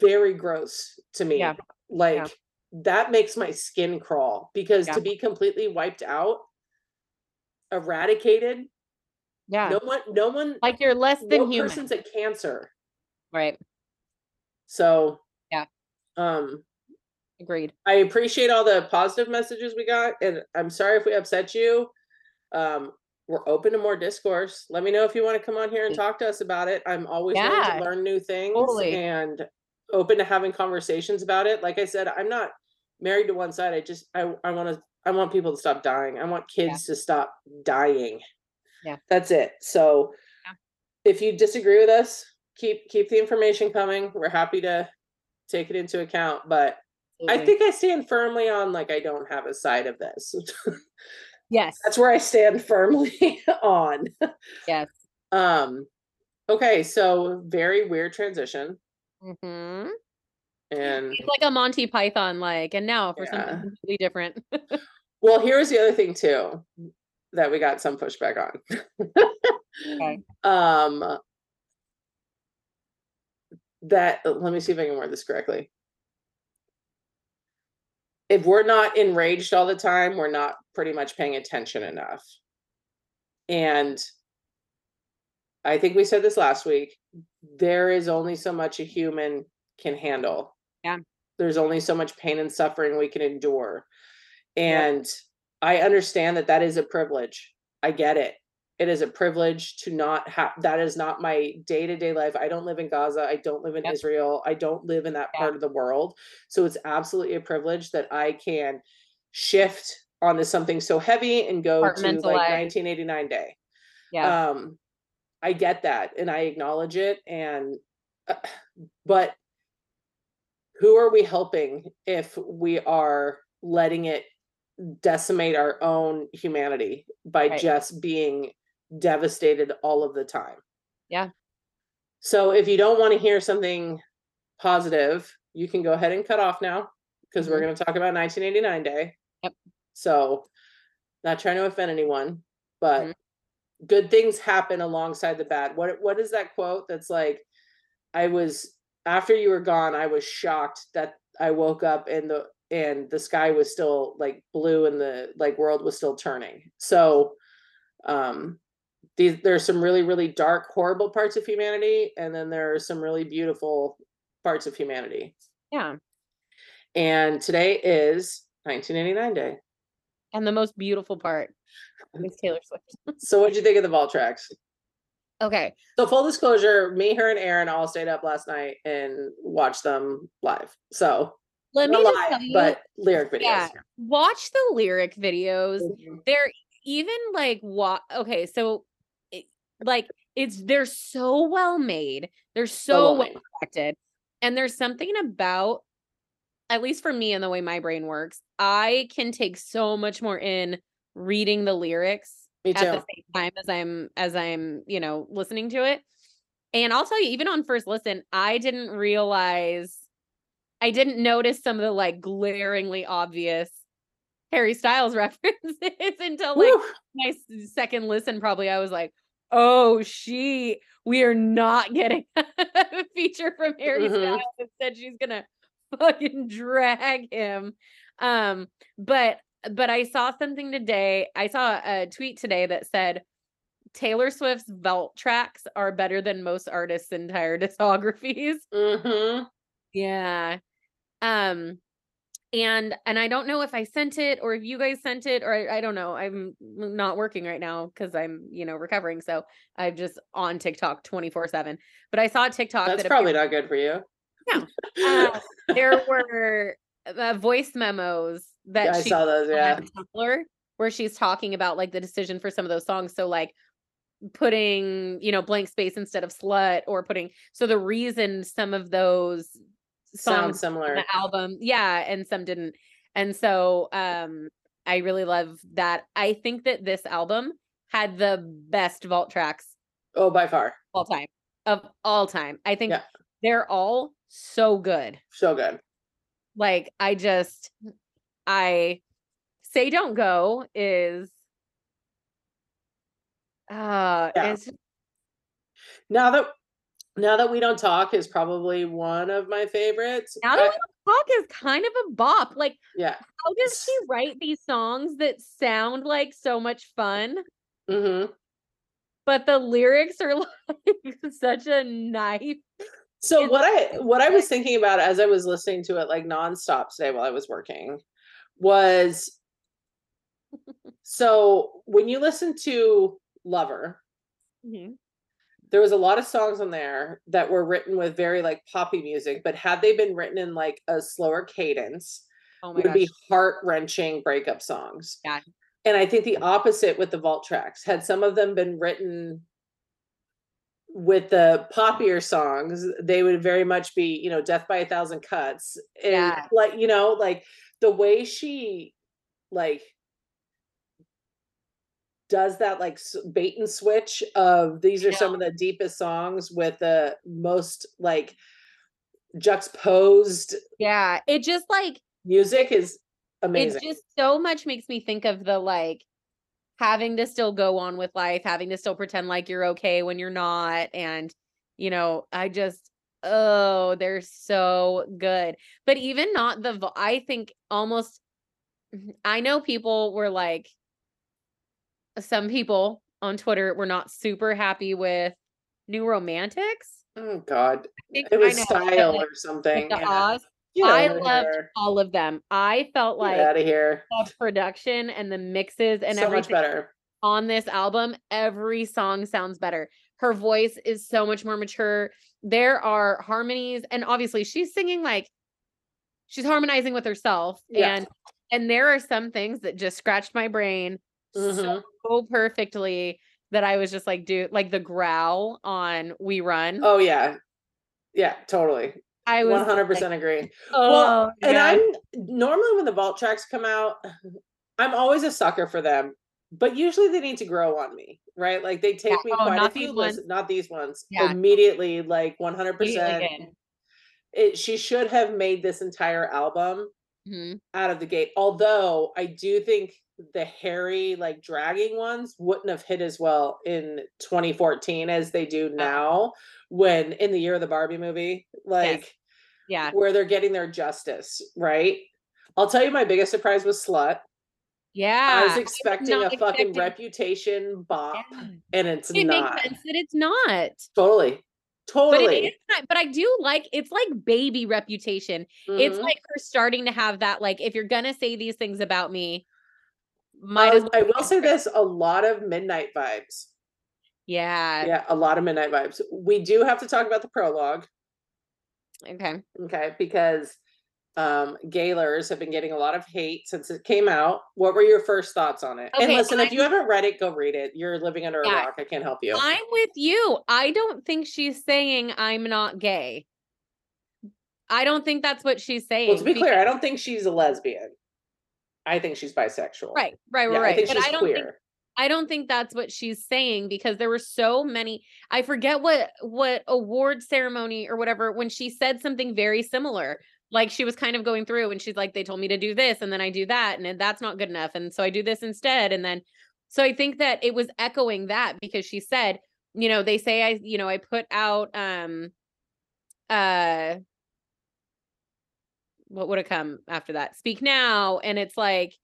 very gross to me. Yeah. Like that makes my skin crawl because Yeah. to be completely wiped out, eradicated, Yeah. no one, no one, like you're less no than human. person's a cancer. Right. So, Yeah. Um, Agreed. I appreciate all the positive messages we got, and I'm sorry if we upset you. Um, we're open to more discourse. Let me know if you want to come on here and talk to us about it. I'm always willing Yeah, to learn new things totally. and open to having conversations about it. Like I said, I'm not married to one side. I just I I want to I want people to stop dying. I want kids to stop dying. Yeah. That's it. So Yeah. if you disagree with us, keep keep the information coming. We're happy to take it into account, but absolutely. I think I stand firmly on like I don't have a side of this. yes. That's where I stand firmly on. Yes. Um okay, so very weird transition. hmm And It's like a Monty Python like, and now for Yeah. something completely different. well, here's the other thing too that we got some pushback on. Okay. Um that let me see if I can word this correctly. If we're not enraged all the time, we're not pretty much paying attention enough. And I think we said this last week. There is only so much a human can handle. Yeah. There's only so much pain and suffering we can endure. Yeah. And I understand that that is a privilege. I get it. It is a privilege to not have that is not my day-to-day life. I don't live in Gaza. I don't live in Yep. Israel. I don't live in that Yeah. part of the world. So it's absolutely a privilege that I can shift onto something so heavy and go to like Compartmentalize. 1989 day Yeah. um i get that and i acknowledge it and uh, but who are we helping if we are letting it decimate our own humanity by Right. just being devastated all of the time Yeah. so if you don't want to hear something positive you can go ahead and cut off now because we're Mhm. going to talk about 1989 day Yep. so not trying to offend anyone but Mhm. good things happen alongside the bad. What what is that quote that's like I was after you were gone, I was shocked that I woke up and the and the sky was still like blue and the like world was still turning. So um these there's some really really dark horrible parts of humanity and then there are some really beautiful parts of humanity. yeah. And today is 1989 day. And the most beautiful part is Taylor Swift. So what'd you think of the vault tracks? Okay. So full disclosure, me, her, and Aaron all stayed up last night and watched them live. So Let me live, tell you, but lyric videos. yeah, watch the lyric videos. Mhm. They're even like what okay, so it, like it's they're so well made. They're so well well acted. And there's something about at least for me and the way my brain works, I can take so much more in reading the lyrics Me too. at the same time as I'm as I'm, you know, listening to it. And I'll tell you, even on first listen, I didn't realize I didn't notice some of the like glaringly obvious Harry Styles references until like Woo! my second listen. Probably I was like, oh, she, we are not getting a feature from Harry Mhm. Styles. Instead, she's gonna fucking drag him. Um, but but I saw something today. I saw a tweet today that said Taylor Swift's vault tracks are better than most artists' entire discographies. Mhm. Yeah. Um and and I don't know if I sent it or if you guys sent it or I, I don't know. I'm not working right now because I'm, you know, recovering. So I'm just on TikTok 24-7. But I saw a TikTok That's that probably not good for you. No. Uh, there were uh, voice memos that Yeah, I she saw those. Yeah. Tumblr where she's talking about like the decision for some of those songs. So like putting, you know, blank space instead of slut or putting so the reason some of those songs on similar. the album, yeah, and some didn't. And so um I really love that. I think that this album had the best vault tracks Oh, by far. all time of all time. I think Yeah. they're all so good So good. like i just i say don't go is uh Yeah. it's Now that now that we don't talk is probably one of my favorites. now that I- we don't talk is kind of a bop like yeah. how does she write these songs that sound like so much fun hmm but the lyrics are like such a knife So Is what I what I was thinking about as I was listening to it like nonstop today while I was working was so when you listen to Lover, Mhm. there was a lot of songs on there that were written with very like poppy music, but had they been written in like a slower cadence, oh would gosh be heart wrenching breakup songs. Yeah. And I think the opposite with the vault tracks had some of them been written with the poppier songs, they would very much be, you know, death by a thousand cuts. And Yeah. like, you know, like the way she like does that like bait and switch of these are some of the deepest songs with the most like juxtaposed Yeah. It just like music is amazing. it just so much makes me think of the like having to still go on with life, having to still pretend like you're okay when you're not. And, you know, I just, oh, they're so good. But even not the, vo- I think almost, mm-hmm, I know people were like, some people on Twitter were not super happy with New Romantics. oh god. It was know, style like, or something. yeah. Get I loved here. all of them. I felt Get like out of here. the production and the mixes and so much better. on this album, every song sounds better. Her voice is so much more mature. There are harmonies, and obviously she's singing like she's harmonizing with herself. Yeah. And and there are some things that just scratched my brain Mhm. so perfectly that I was just like, dude, like the growl on We Run. Oh yeah. Yeah, totally. I was One just hundred like, percent agree. oh, well, and. I'm normally when the vault tracks come out, I'm always a sucker for them, but usually they need to grow on me, right? Like they take Yeah. me Oh, quite a not few these ones. not these ones. Yeah. Immediately, like 100%. It she should have made this entire album Mhm. out of the gate. Although I do think the hairy, like dragging ones wouldn't have hit as well in 2014 as they do now. When in the year of the Barbie movie, like Yeah. where they're getting their justice, right? I'll tell you my biggest surprise was Slut. Yeah. I was expecting a fucking expecting- reputation bop, Yeah. and it's It not. makes sense that it's not. Totally. But it Totally. is not, but I do like it's like baby reputation. It's Mhm. like her starting to have that like if you're gonna say these things about me, might as well I will say different. this a lot of midnight vibes. Yeah. Yeah, a lot of midnight vibes. We do have to talk about the prologue, Okay. okay? Because um Gaylors have been getting a lot of hate since it came out. What were your first thoughts on it? and Okay, listen, if you haven't read it, go read it. You're living under a rock. I can't help you. I'm with you. I don't think she's saying I'm not gay. I don't think that's what she's saying. Well, to be clear, I don't think she's a lesbian. I think she's bisexual. right, right, right, Yeah, right. I think but she's I don't queer. think I don't think that's what she's saying because there were so many I forget what what award ceremony or whatever when she said something very similar. Like she was kind of going through and she's like they told me to do this and then I do that and that's not good enough and so I do this instead and then so I think that it was echoing that because she said, you know, they say I you know, I put out um uh what would have come after that? Speak now and it's like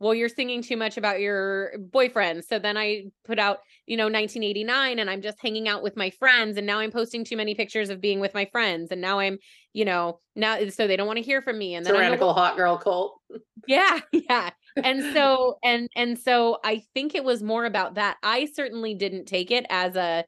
well, you're singing too much about your boyfriend. So then I put out, you know, 1989 and I'm just hanging out with my friends. And now I'm posting too many pictures of being with my friends. And now I'm, you know, now eh, so they don't want to hear from me. And then I'm the hot girl cult. yeah, yeah. And so and and so I think it was more about that. I certainly didn't take it as a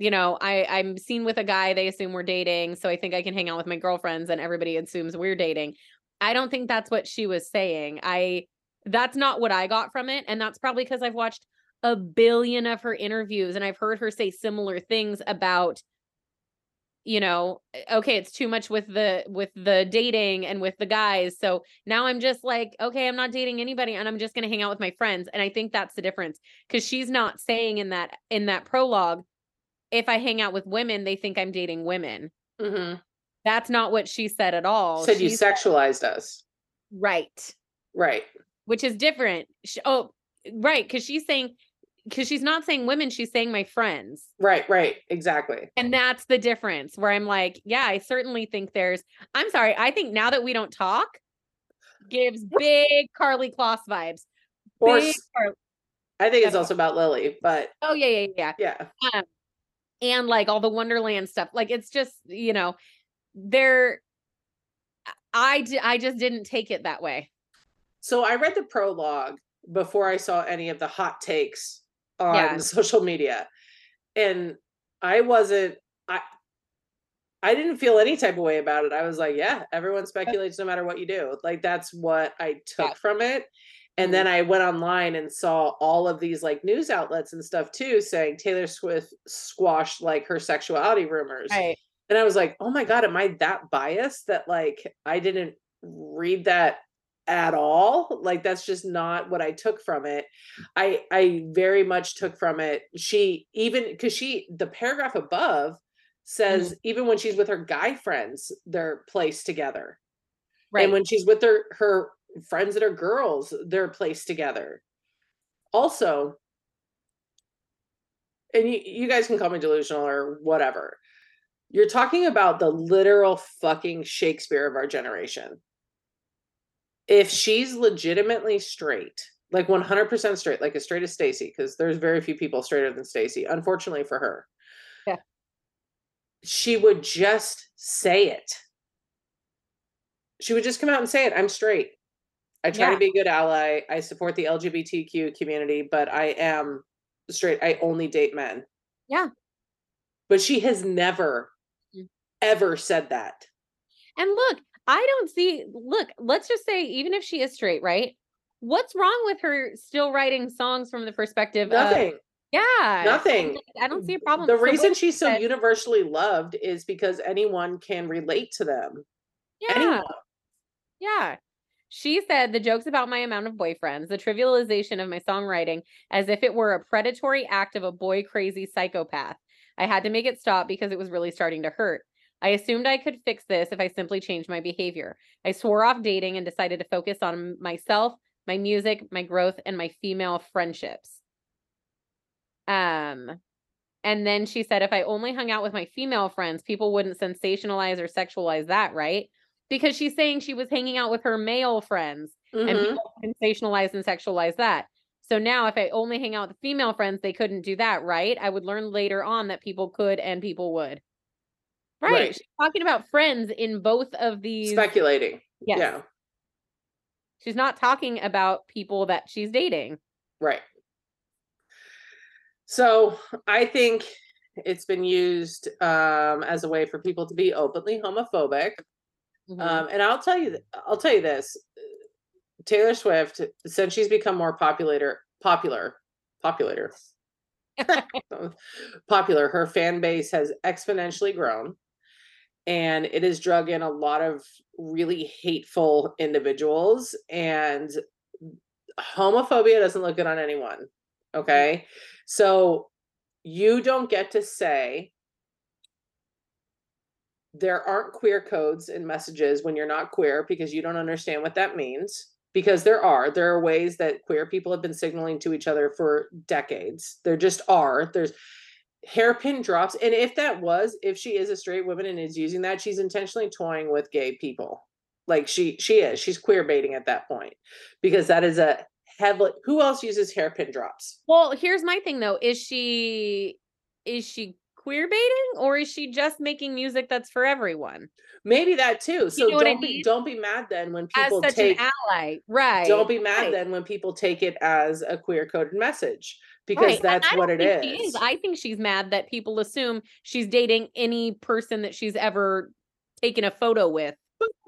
you know, I I'm seen with a guy, they assume we're dating, so I think I can hang out with my girlfriends and everybody assumes we're dating. I don't think that's what she was saying. I that's not what I got from it and that's probably cuz I've watched a billion of her interviews and I've heard her say similar things about you know okay it's too much with the with the dating and with the guys so now i'm just like okay i'm not dating anybody and i'm just going to hang out with my friends and i think that's the difference because she's not saying in that in that prologue if i hang out with women they think i'm dating women hmm that's not what she said at all Said you She sexualized us. right Right. Which is different Sh oh right because she's saying because she's not saying women she's saying my friends Right. Right. Exactly. And that's the difference where I'm like, yeah, I certainly think there's, I'm sorry, I think now that we don't talk gives big Karlie Kloss vibes. Or s- I think it's also about Lily, but oh, yeah, yeah, yeah. yeah. Um, and like all the Wonderland stuff. Like it's just, you know, there, I, d- I just didn't take it that way. So I read the prologue before I saw any of the hot takes on Yeah. social media. And I wasn't I I didn't feel any type of way about it. I was like, yeah, everyone speculates no matter what you do. Like that's what I took Yeah. from it. And mm-hmm. then I went online and saw all of these like news outlets and stuff too saying Taylor Swift squashed like her sexuality rumors. Right. And I was like, oh my God, am I that biased that like I didn't read that at all? Like that's just not what I took from it. I I very much took from it. She even because she the paragraph above says Mhm. even when she's with her guy friends, they're placed together. Right. And when she's with her her friends that are girls, they're placed together. Also, and you, you guys can call me delusional or whatever. You're talking about the literal fucking Shakespeare of our generation. If she's legitimately straight, like 100% straight, like as straight as Stacey, because there's very few people straighter than Stacey, unfortunately for her. Yeah. She would just say it. She would just come out and say it. I'm straight. I try Yeah. to be a good ally. I support the LGBTQ community, but I am straight. I only date men. Yeah. But she has never, Mm. ever said that. And look, I don't see look, let's just say even if she is straight, right? What's wrong with her still writing songs from the perspective of Nothing. yeah. Nothing. I don't see a problem. The So reason she's so universally loved is because anyone can relate to them. yeah. Anyone. Yeah. She said the jokes about my amount of boyfriends, the trivialization of my songwriting as if it were a predatory act of a boy crazy psychopath. I had to make it stop because it was really starting to hurt. I assumed I could fix this if I simply changed my behavior. I swore off dating and decided to focus on myself, my music, my growth, and my female friendships. Um, and then she said, if I only hung out with my female friends, people wouldn't sensationalize or sexualize that, right? Because she's saying she was hanging out with her male friends and Mhm. people sensationalize and sexualize that. So now, if I only hang out with female friends, they couldn't do that, right? I would learn later on that people could and people would. Right. Right. She's talking about friends in both of these. Speculating. yes. Yeah. She's not talking about people that she's dating. Right. So I think it's been used um, as a way for people to be openly homophobic. Mhm. Um, and I'll tell you, th- I'll tell you this: Taylor Swift, since she's become more popular, popular, popular, popular, her fan base has exponentially grown, and it has drug in a lot of really hateful individuals. And homophobia doesn't look good on anyone. Okay, mm. so you don't get to say there aren't queer codes in messages when you're not queer because you don't understand what that means because there are there are ways that queer people have been signaling to each other for decades there just are there's hairpin drops and if that was if she is a straight woman and is using that she's intentionally toying with gay people like she she is she's queer baiting at that point because that is a heavily who else uses hairpin drops Well, here's my thing though. Is she is she queer baiting or is she just making music that's for everyone? maybe that too so know don't be mean? don't be mad then when As people such take an ally. Right. don't be mad right, then when people take it as a queer coded message because right. That's I what don't it think she is. I think she's mad that people assume she's dating any person that she's ever taken a photo with.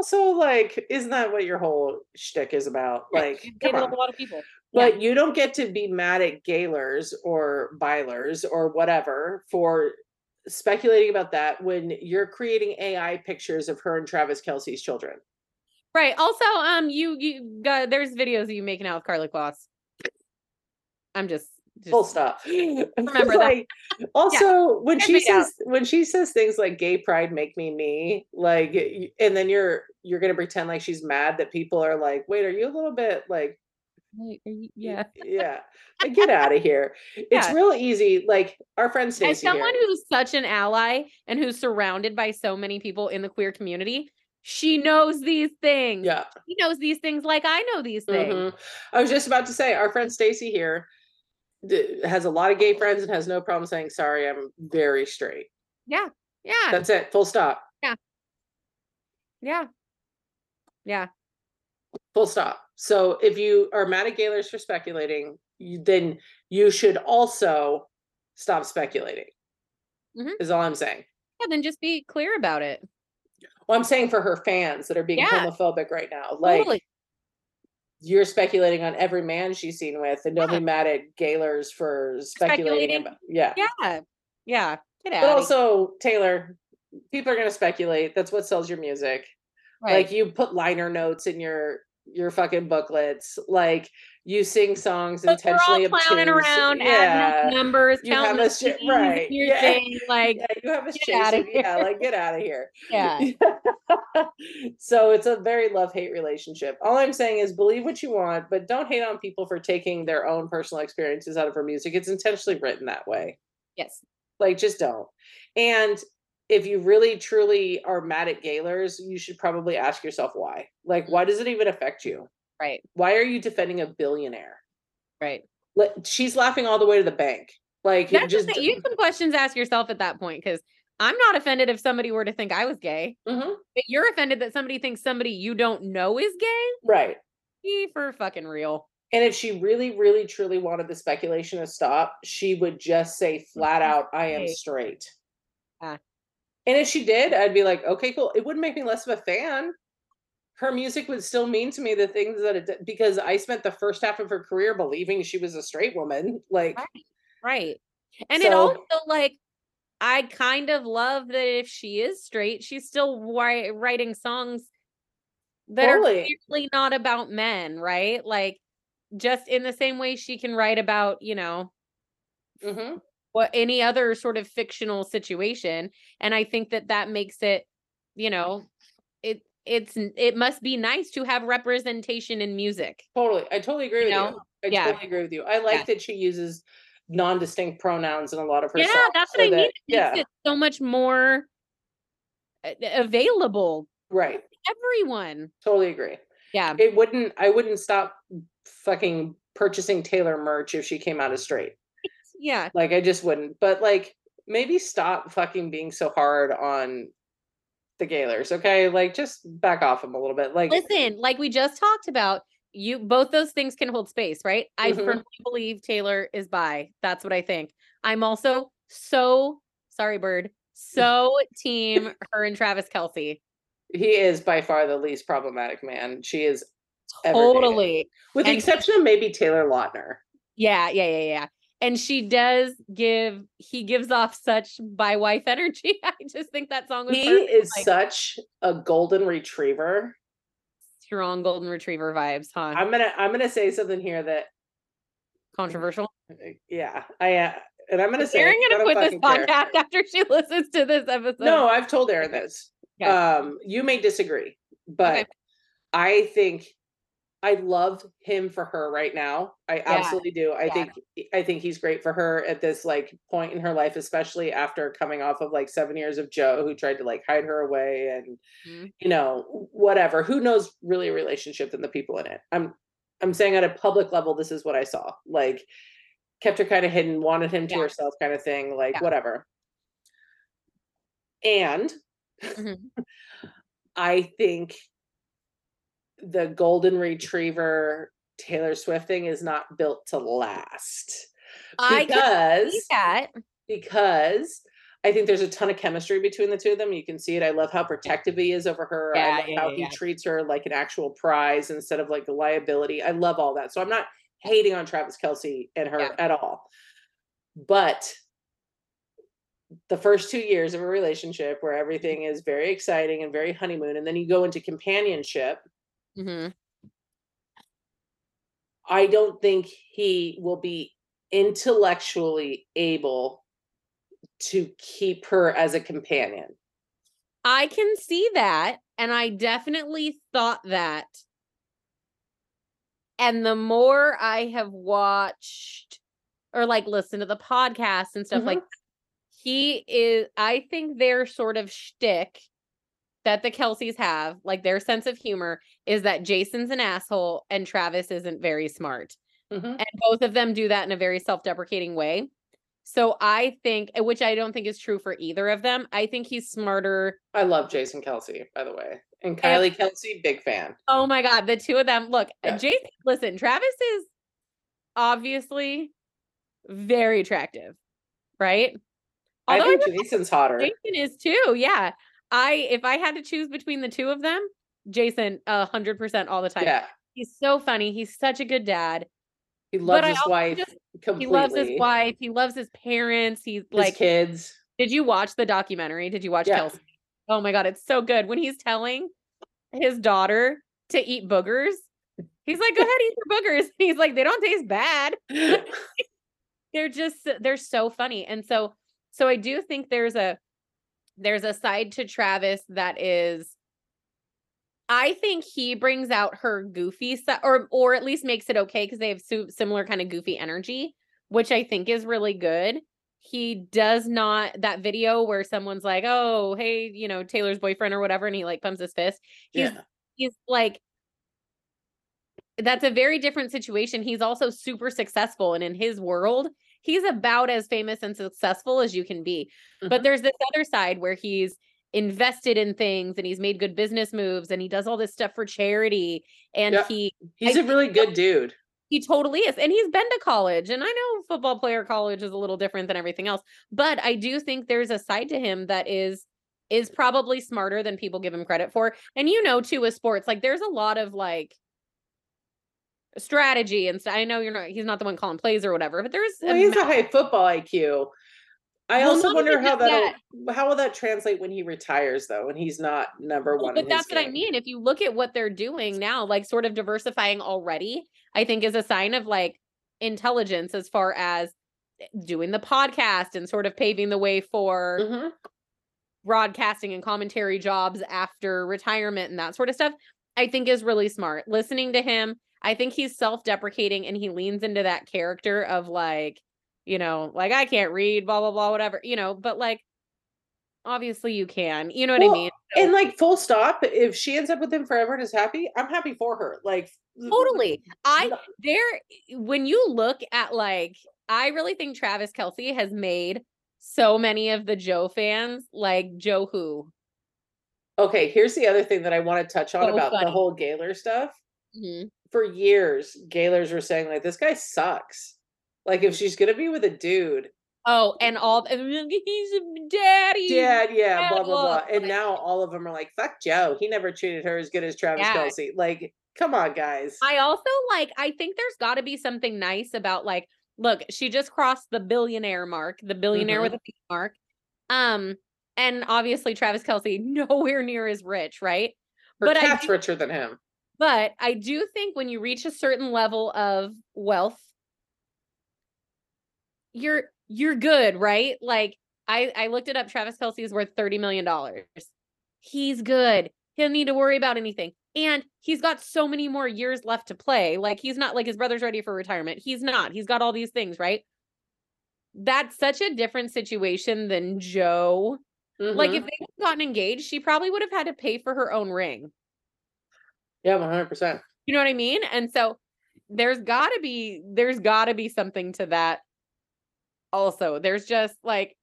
Also, like, isn't that what your whole shtick is about? Right, Like, she's come on. a lot of people. Yeah. But you don't get to be mad at Gaylors or bilers or whatever for speculating about that when you're creating AI pictures of her and Travis Kelce's children. Right. Also, um, you you got there's videos of you making out with Karlie Kloss. I'm just, just Full stop. remember that. like, also, when Check she out. says when she says things like "gay pride make me me," like, and then you're you're gonna pretend like she's mad that people are like, "Wait, are you a little bit like Like, are you- y- Yeah. yeah like, get out of here it's Yeah. real easy like our friend As someone here, who's such an ally and who's surrounded by so many people in the queer community, she knows these things. yeah She knows these things like I know these things. mhm. i was just about to say our friend Stacey here d- has a lot of gay friends and has no problem saying sorry i'm very straight Yeah. Yeah. That's it full stop Yeah. Yeah. Yeah. Full stop so if you are mad at Gaylors for speculating you, then you should also stop speculating Mhm. is all i'm saying Yeah. Then just be clear about it. well i'm saying for her fans that are being Yeah. homophobic right now like totally. You're speculating on every man she's seen with, and don't Yeah. be mad at Gaylors for speculating. Speculating. About, yeah. Yeah. Yeah. Get out. But also, Taylor, people are gonna speculate. That's what sells your music. Like you put liner notes in your your fucking booklets. Like you sing songs But we're all intentionally clowning obtuse. around, Yeah. adding numbers, You have a shit- right, You're yeah. saying like, yeah, you have a chasing. Yeah, like get out of here. yeah, so it's a very love hate relationship. All I'm saying is believe what you want, but don't hate on people for taking their own personal experiences out of her music. It's intentionally written that way. yes, Like, just don't. And if you really truly are mad at Gaylors, you should probably ask yourself why. Like, why does it even affect you? right, Why are you defending a billionaire? right. Like, she's laughing all the way to the bank. Like, That's just you have some questions ask yourself at that point because I'm not offended if somebody were to think I was gay. Mhm, But you're offended that somebody thinks somebody you don't know is gay. right. Be for fucking real. And if she really, really, truly wanted the speculation to stop, she would just say flat out, I am straight. Ah. And if she did, I'd be like, okay, cool. It wouldn't make me less of a fan. Her music would still mean to me the things that it did because I spent the first half of her career believing she was a straight woman. Like, Right. Right. And it also like I kind of love that if she is straight, she's still wi- writing songs that Totally. are clearly not about men, right? Like just in the same way she can write about, you know, mhm, what any other sort of fictional situation and I think that that makes it, you know, it it's it must be nice to have representation in music. totally. I totally agree You with know? you. I Yeah. totally agree with you. I like that she uses non-distinct pronouns in a lot of her Yeah, songs. that's so what I mean. that- It makes yeah, it so much more uh, available right. everyone. Totally agree. Yeah. it wouldn't I wouldn't stop fucking purchasing Taylor merch if she came out as straight. Yeah. Like I just wouldn't. But like maybe stop fucking being so hard on the Gaylors, okay? Like just back off them a little bit. Like Listen, like we just talked about, you both those things can hold space, right? I Mhm. firmly believe Taylor is bi. That's what I think. I'm also so sorry, Bird. So team her and Travis Kelce. he is by far the least problematic man. She is. Totally. with the And he- exception of maybe Taylor Lautner. Yeah, yeah, yeah, yeah. And she does give he gives off such bi wife energy. I just think that song was He perfect, is like, such a golden retriever. strong golden retriever vibes, huh? I'm gonna I'm gonna say something here that Controversial. yeah, I uh, and I'm gonna Is say it, gonna quit this fucking care. podcast after she listens to this episode? No, I've told Aaron this. Okay. Um, you may disagree, but I think I love him for her right now. I absolutely do. I Yeah. think I think he's great for her at this like point in her life, especially after coming off of like seven years of Joe, who tried to like hide her away and Mhm. you know whatever. Who knows really a relationship than the people in it. I'm I'm saying at a public level, this is what I saw. Like kept her kind of hidden, wanted him to Yeah. herself, kind of thing. Like Yeah. whatever. And Mhm. I think the golden retriever Taylor Swift thing is not built to last. I Because that. because I think there's a ton of chemistry between the two of them. You can see it. I love how protective he is over her. I love yeah, how yeah, he yeah. treats her like an actual prize instead of like a liability. I love all that. So I'm not hating on Travis Kelce and her Yeah. at all. But the first two years of a relationship where everything is very exciting and very honeymoon, and then you go into companionship, Mhm. I don't think he will be intellectually able to keep her as a companion. I can see that. And I definitely thought that. And the more I have watched or like listened to the podcast and stuff like Mhm. that, he is, I think their sort of shtick that the Kelces have, like their sense of humor, is that Jason's an asshole and Travis isn't very smart. Mhm. And both of them do that in a very self deprecating way. So I think, uh, which I don't think is true for either of them, I think he's smarter I love Jason Kelce, by the way. And Kylie Kelce, big fan. Oh my god, the two of them. Look, uh, Yeah. Jason, listen, Travis is obviously very attractive, right? Although I think Jason's hotter. Jason is too. Yeah. I if I had to choose between the two of them, Jason a hundred percent all the time. Yeah. He's so funny. He's such a good dad. He loves his wife just- completely. He loves his wife. He loves his parents. He's his like, kids. did you watch the documentary? Did you watch Yeah. Kelce? Oh my god, it's so good. When he's telling his daughter to eat boogers, he's like, "Go ahead, eat your boogers." He's like, "They don't taste bad." They're just they're so funny, and so so I do think there's a there's a side to Travis that is. I think he brings out her goofy side, or or at least makes it okay because they have similar kind of goofy energy, which I think is really good he does not that video where someone's like, "Oh, hey, you know, Taylor's boyfriend or whatever," and he like pumps his fist. He's yeah. he's like that's a very different situation. He's also super successful and in his world, he's about as famous and successful as you can be. But Mhm. there's this other side where he's invested in things and he's made good business moves and he does all this stuff for charity and Yeah. he He's I a really good dude. he totally is. And he's been to college. And I know football player college is a little different than everything else, but I do think there's a side to him that is is probably smarter than people give him credit for. And you know too with sports, like there's a lot of like strategy and stuff. I know you're not he's not the one calling plays or whatever, but there's Well, a he has ma- a high football IQ. I Well, also wonder how that how will that translate when he retires though, and he's not number one. but that's what I mean. If you look at what they're doing now, like sort of diversifying already, I think is a sign of like intelligence as far as eh, doing the podcast and sort of paving the way for Mhm. broadcasting and commentary jobs after retirement and that sort of stuff, I think is really smart. Listening to him, I think he's self-deprecating and he leans into that character of like, you know, like I can't read, blah blah blah, whatever, you know, but like obviously you can. You know what I Well, mean? And like full stop, if she ends up with him forever and is happy, I'm happy for her. Like Totally. I there when you look at like I really think Travis Kelce has made so many of the Joe fans like Joe who. Okay, here's the other thing that I want to touch on So about the whole Gaylor stuff. Mm-hmm. For years, Gaylors were saying like this guy sucks. Like if she's gonna be with a dude, Oh, and all he's a daddy. dad, yeah, blah blah blah. Well, And now all of them are like, fuck Joe. He never treated her as good as Travis Yeah. Kelce. Like, come on, guys. I also like I think there's got to be something nice about like look, she just crossed the billionaire mark, the billionaire with a B mark. Um and obviously Travis Kelce nowhere near as rich, right? Her but I cat's do- richer than him. But I do think when you reach a certain level of wealth, you're you're good, right? Like I I looked it up. Travis Kelce is worth thirty million dollars. He's good. He doesn't need to worry about anything, and he's got so many more years left to play. Like he's not like his brother's ready for retirement. He's not. He's got all these things, right? That's such a different situation than Joe. Like Mhm. if they had gotten engaged, she probably would have had to pay for her own ring. Yeah, one hundred percent. You know what I mean? And so there's got to be there's got to be something to that also. There's just like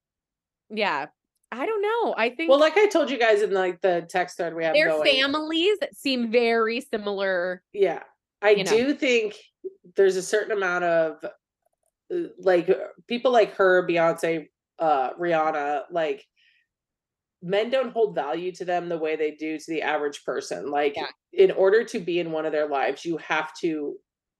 yeah, I don't know. I think Well, like I told you guys in like the text thread we have their going. families seem very similar. Yeah. I you know. do think there's a certain amount of uh, like people like her, Beyonce, uh, Rihanna, like men don't hold value to them the way they do to the average person. Like Yeah. in order to be in one of their lives, you have to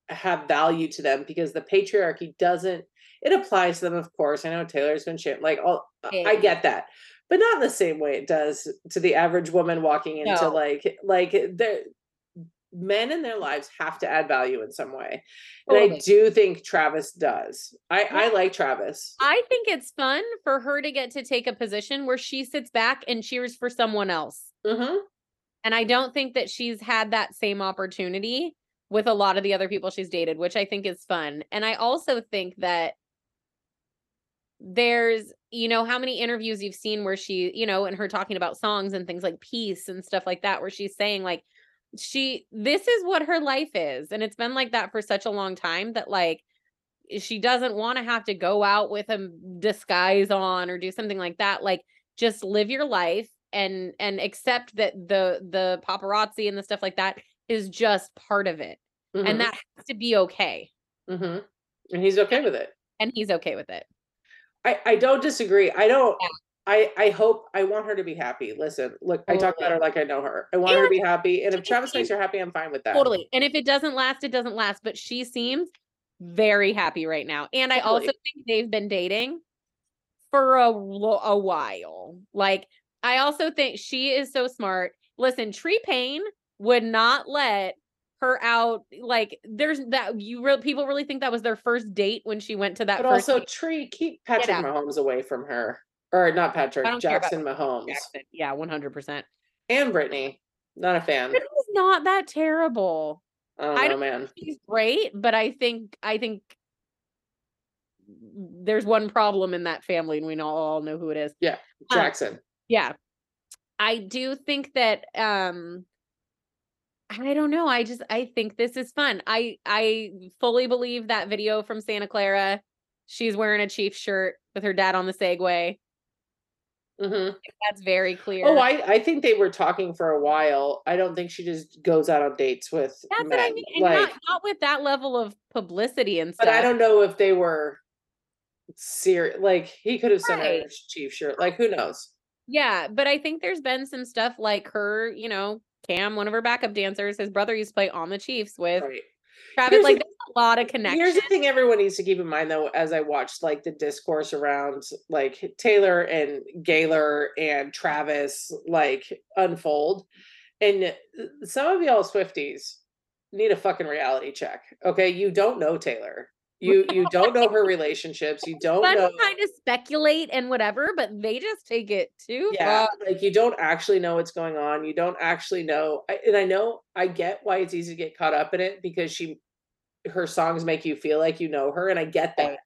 have value to them because the patriarchy doesn't it applies to them, of course. I know Taylor's been shit. Like all I get that. But not in the same way it does to the average woman walking into No. like like the men in their lives have to add value in some way. And I do think Travis does. I I like Travis. I think it's fun for her to get to take a position where she sits back and cheers for someone else. Mhm. And I don't think that she's had that same opportunity with a lot of the other people she's dated, which I think is fun. And I also think that there's, you know, how many interviews you've seen where she, you know, and her talking about songs and things like peace and stuff like that, where she's saying, like, she, this is what her life is. And it's been like that for such a long time that, like, she doesn't want to have to go out with a disguise on or do something like that. Like, just live your life and and accept that the the paparazzi and the stuff like that is just part of it Mhm. and that has to be okay mm-hmm. And he's okay with it. and he's okay with it I, I don't disagree. I don't Yeah. I I hope I want her to be happy. Listen, look, I talk about her like I know her. I want her to be happy, and if Travis makes her happy, I'm fine with that. Totally. And if it doesn't last, it doesn't last. But she seems very happy right now. And I also think they've been dating for a a while. Like I also think she is so smart. Listen, Tree Paine would not let her out like there's that you really people really think that was their first date when she went to that but also date? tree keep patrick mahomes away from her or not patrick jackson mahomes jackson. yeah 100% and brittany not a fan brittany's not that terrible i don't know I don't man she's great but i think i think there's one problem in that family and we all, all know who it is yeah jackson yeah i do think that um I don't know. I just I think this is fun. I I fully believe that video from Santa Clara. She's wearing a Chief shirt with her dad on the Segway. Mm-hmm. That's very clear. Oh, I I think they were talking for a while. I don't think she just goes out on dates with. That's men. what I mean. And like, not, not with that level of publicity and stuff. But I don't know if they were serious. Like he could have sent right. her Chief shirt. Like who knows? Yeah, but I think there's been some stuff like her, you know, Cam, one of her backup dancers, his brother used to play on the Chiefs with right. Travis. Here's like, a lot of connection. Here's the thing everyone needs to keep in mind, though, as I watched like the discourse around like Taylor and Gaylor and Travis like unfold, and some of y'all Swifties need a fucking reality check. Okay, you don't know Taylor. You you don't know her relationships. You don't Fun know kind of speculate and whatever, but they just take it too. Yeah, far. like you don't actually know what's going on. You don't actually know. I, and I know I get why it's easy to get caught up in it because she her songs make you feel like you know her, and I get that.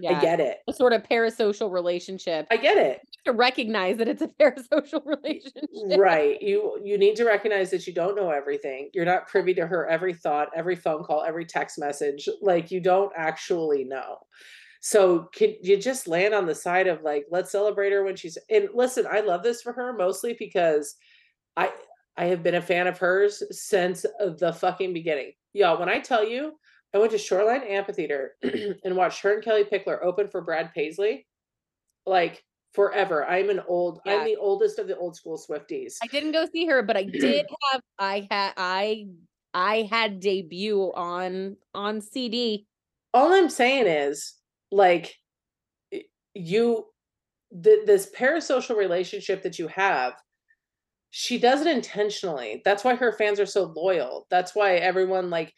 Yeah. I get it. A sort of parasocial relationship. I get it. to recognize that it's a parasocial relationship. Right. You you need to recognize that you don't know everything. You're not privy to her every thought, every phone call, every text message. Like you don't actually know. So can you just land on the side of like let's celebrate her when she's and listen, I love this for her mostly because I I have been a fan of hers since the fucking beginning. Y'all, when I tell you I went to Shoreline Amphitheater and watched her and Kellie Pickler open for Brad Paisley. Like forever. I'm an old, yeah. I'm the oldest of the old school Swifties. I didn't go see her, but I did have I had I I had debut on on CD. All I'm saying is like you th- this parasocial relationship that you have she does it intentionally. That's why her fans are so loyal. That's why everyone like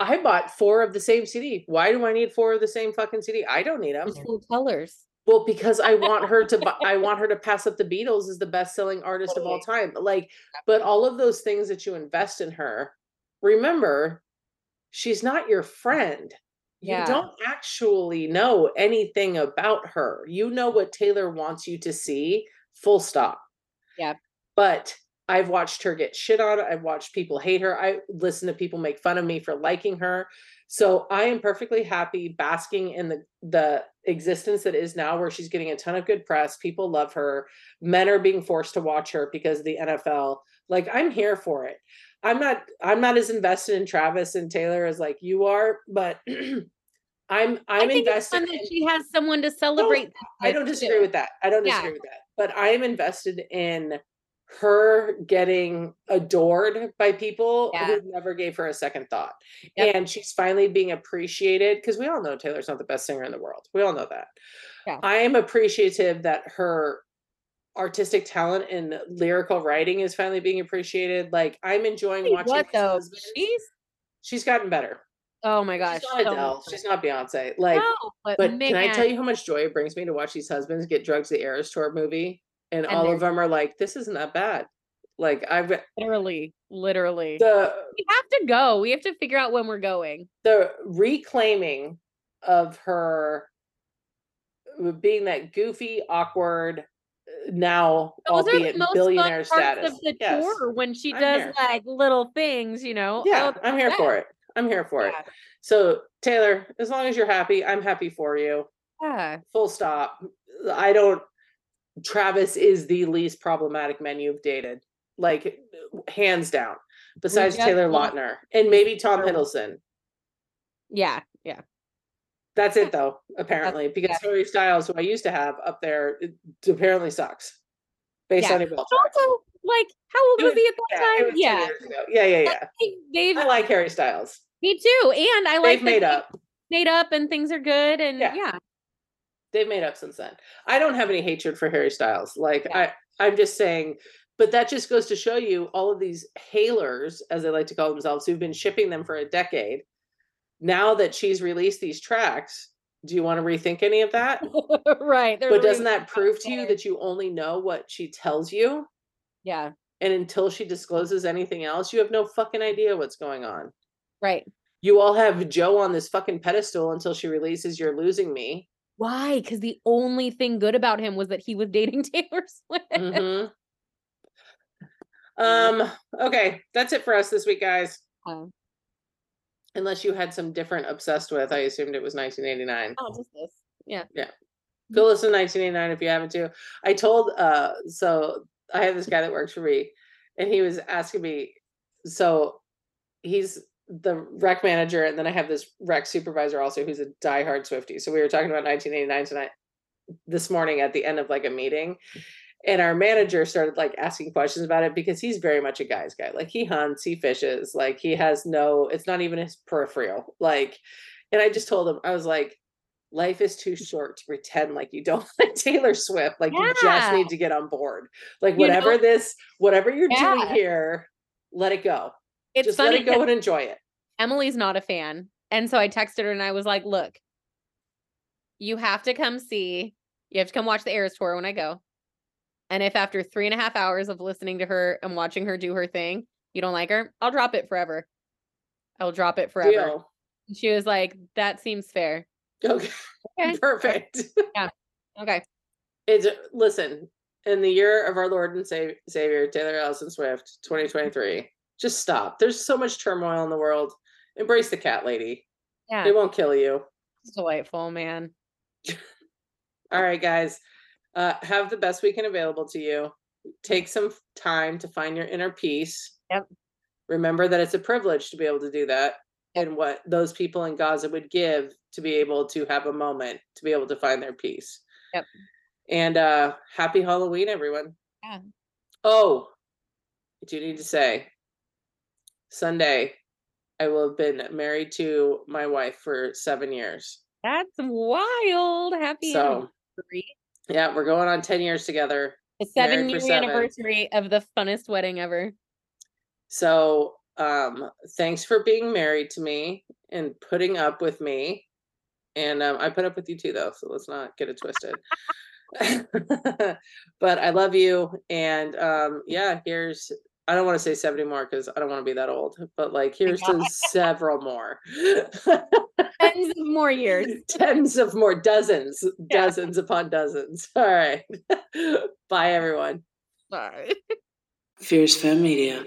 I bought four of the same CD. Why do I need four of the same fucking CD? I don't need them. Full colors. Well, because I want her to I want her to pass up the Beatles as the best selling artist of all time. Like, but all of those things that you invest in her, remember, she's not your friend. Yeah. You don't actually know anything about her. You know what Taylor wants you to see, full stop. Yeah. But I've watched her get shit on. I've watched people hate her. I listen to people make fun of me for liking her. So I am perfectly happy basking in the the existence that is now where she's getting a ton of good press. People love her. Men are being forced to watch her because of the NFL. Like I'm here for it. I'm not I'm not as invested in Travis and Taylor as like you are, but I'm I'm I invested. that she has someone to celebrate. No, I don't disagree with that. I don't disagree with that. But I am invested in her getting adored by people yeah. who never gave her a second thought. Yep. And she's finally being appreciated because we all know Taylor's not the best singer in the world. We all know that. Yeah. I am appreciative that her artistic talent and lyrical writing is finally being appreciated. Like I'm enjoying watching what though? She's she's gotten better. Oh my gosh. She's not Adele. she's not Beyonce. Like no, but, but can I tell you how much joy it brings me to watch these husbands get drugs the Eras tour movie? And, and all of them are like, "This isn't that bad." Like I've literally, literally. The we have to go. We have to figure out when we're going. The reclaiming of her uh, being that goofy, awkward, uh, now Those albeit billionaire status. Of the yes. tour when she I'm does here. like little things, you know. Yeah, oh, I'm here for it. I'm here for yeah. it. So Taylor, as long as you're happy, I'm happy for you. Yeah. Full stop. I don't Travis is the least problematic man you've dated, like hands down, besides Taylor Lautner and maybe Tom Hiddleston. Yeah, yeah. That's it though, apparently, because Harry Styles, who I used to have up there, it apparently sucks. Based Yeah. on your Also, like, how old was was- he at that yeah, time? was 10 Yeah. yeah, yeah, yeah. They've I like Harry Styles. me too. And I like They've made up. made up and things are good and Yeah. They've made up since then. I don't have any hatred for Harry Styles. Like Yeah. I, I'm just saying, but that just goes to show you all of these Haylors, as they like to call themselves, who've been shipping them for a decade. Now that she's released these tracks, do you want to rethink any of that? right. but doesn't that prove to you that you only know what she tells you? Yeah. And until she discloses anything else, you have no fucking idea what's going on. Right. You all have Joe on this fucking pedestal until she releases You're Losing Me. Why? Because the only thing good about him was that he was dating Taylor Swift. Mhm. Um, okay, that's it for us this week, guys. Unless you had some different obsessed with, I assumed it was 1989. oh, just this. Yeah. Yeah. Go listen to 1989 if you haven't to. I told uh so I have this guy that works for me and he was asking me so he's the rec manager and then I have this rec supervisor also who's a diehard Swifty. So we were talking about 1989 tonight this morning at the end of like a meeting and our manager started like asking questions about it because he's very much a guy's guy. Like he hunts, he fishes, like he has no it's not even his peripheral. Like and I just told him I was like life is too short to pretend like you don't like Taylor Swift. Like you just need to get on board. Like You know- whatever this, whatever you're doing here, let it go. It's just let it go and enjoy it. Emily's not a fan. And so I texted her and I was like, look, you have to come see, you have to come watch the Eras tour when I go. And if after three and a half hours of listening to her and watching her do her thing, you don't like her, I'll drop it forever. I'll drop it forever. Deal. She was like, that seems fair. Okay. Okay. Perfect. Yeah. Okay. It's listen, in the year of our Lord and Savior, Taylor Allison Swift, 2023. Just stop. There's so much turmoil in the world. Embrace the cat lady. Yeah. It won't kill you. It's delightful, man. All right, guys. Uh, have the best weekend available to you. Take some time to find your inner peace. Yep. Remember that it's a privilege to be able to do that, Yep. and what those people in Gaza would give to be able to have a moment to be able to find their peace. Yep. And uh, happy Halloween, everyone. Yeah. Oh, I do you need to say, Sunday, I will have been married to my wife for seven years. That's wild. Happy So, anniversary. yeah, we're going on 10 years together. The married seven year seven. anniversary of the funnest wedding ever. So, um, thanks for being married to me and putting up with me. And um, I put up with you too, though. So let's not get it twisted. but I love you. And um, yeah, here's, I don't want to say 70 more because I don't want to be that old, but like, here's to several more. Tens of more years. Tens of more, dozens, Yeah. dozens upon dozens. All right. Bye, everyone. Sorry. Fierce Femme Media.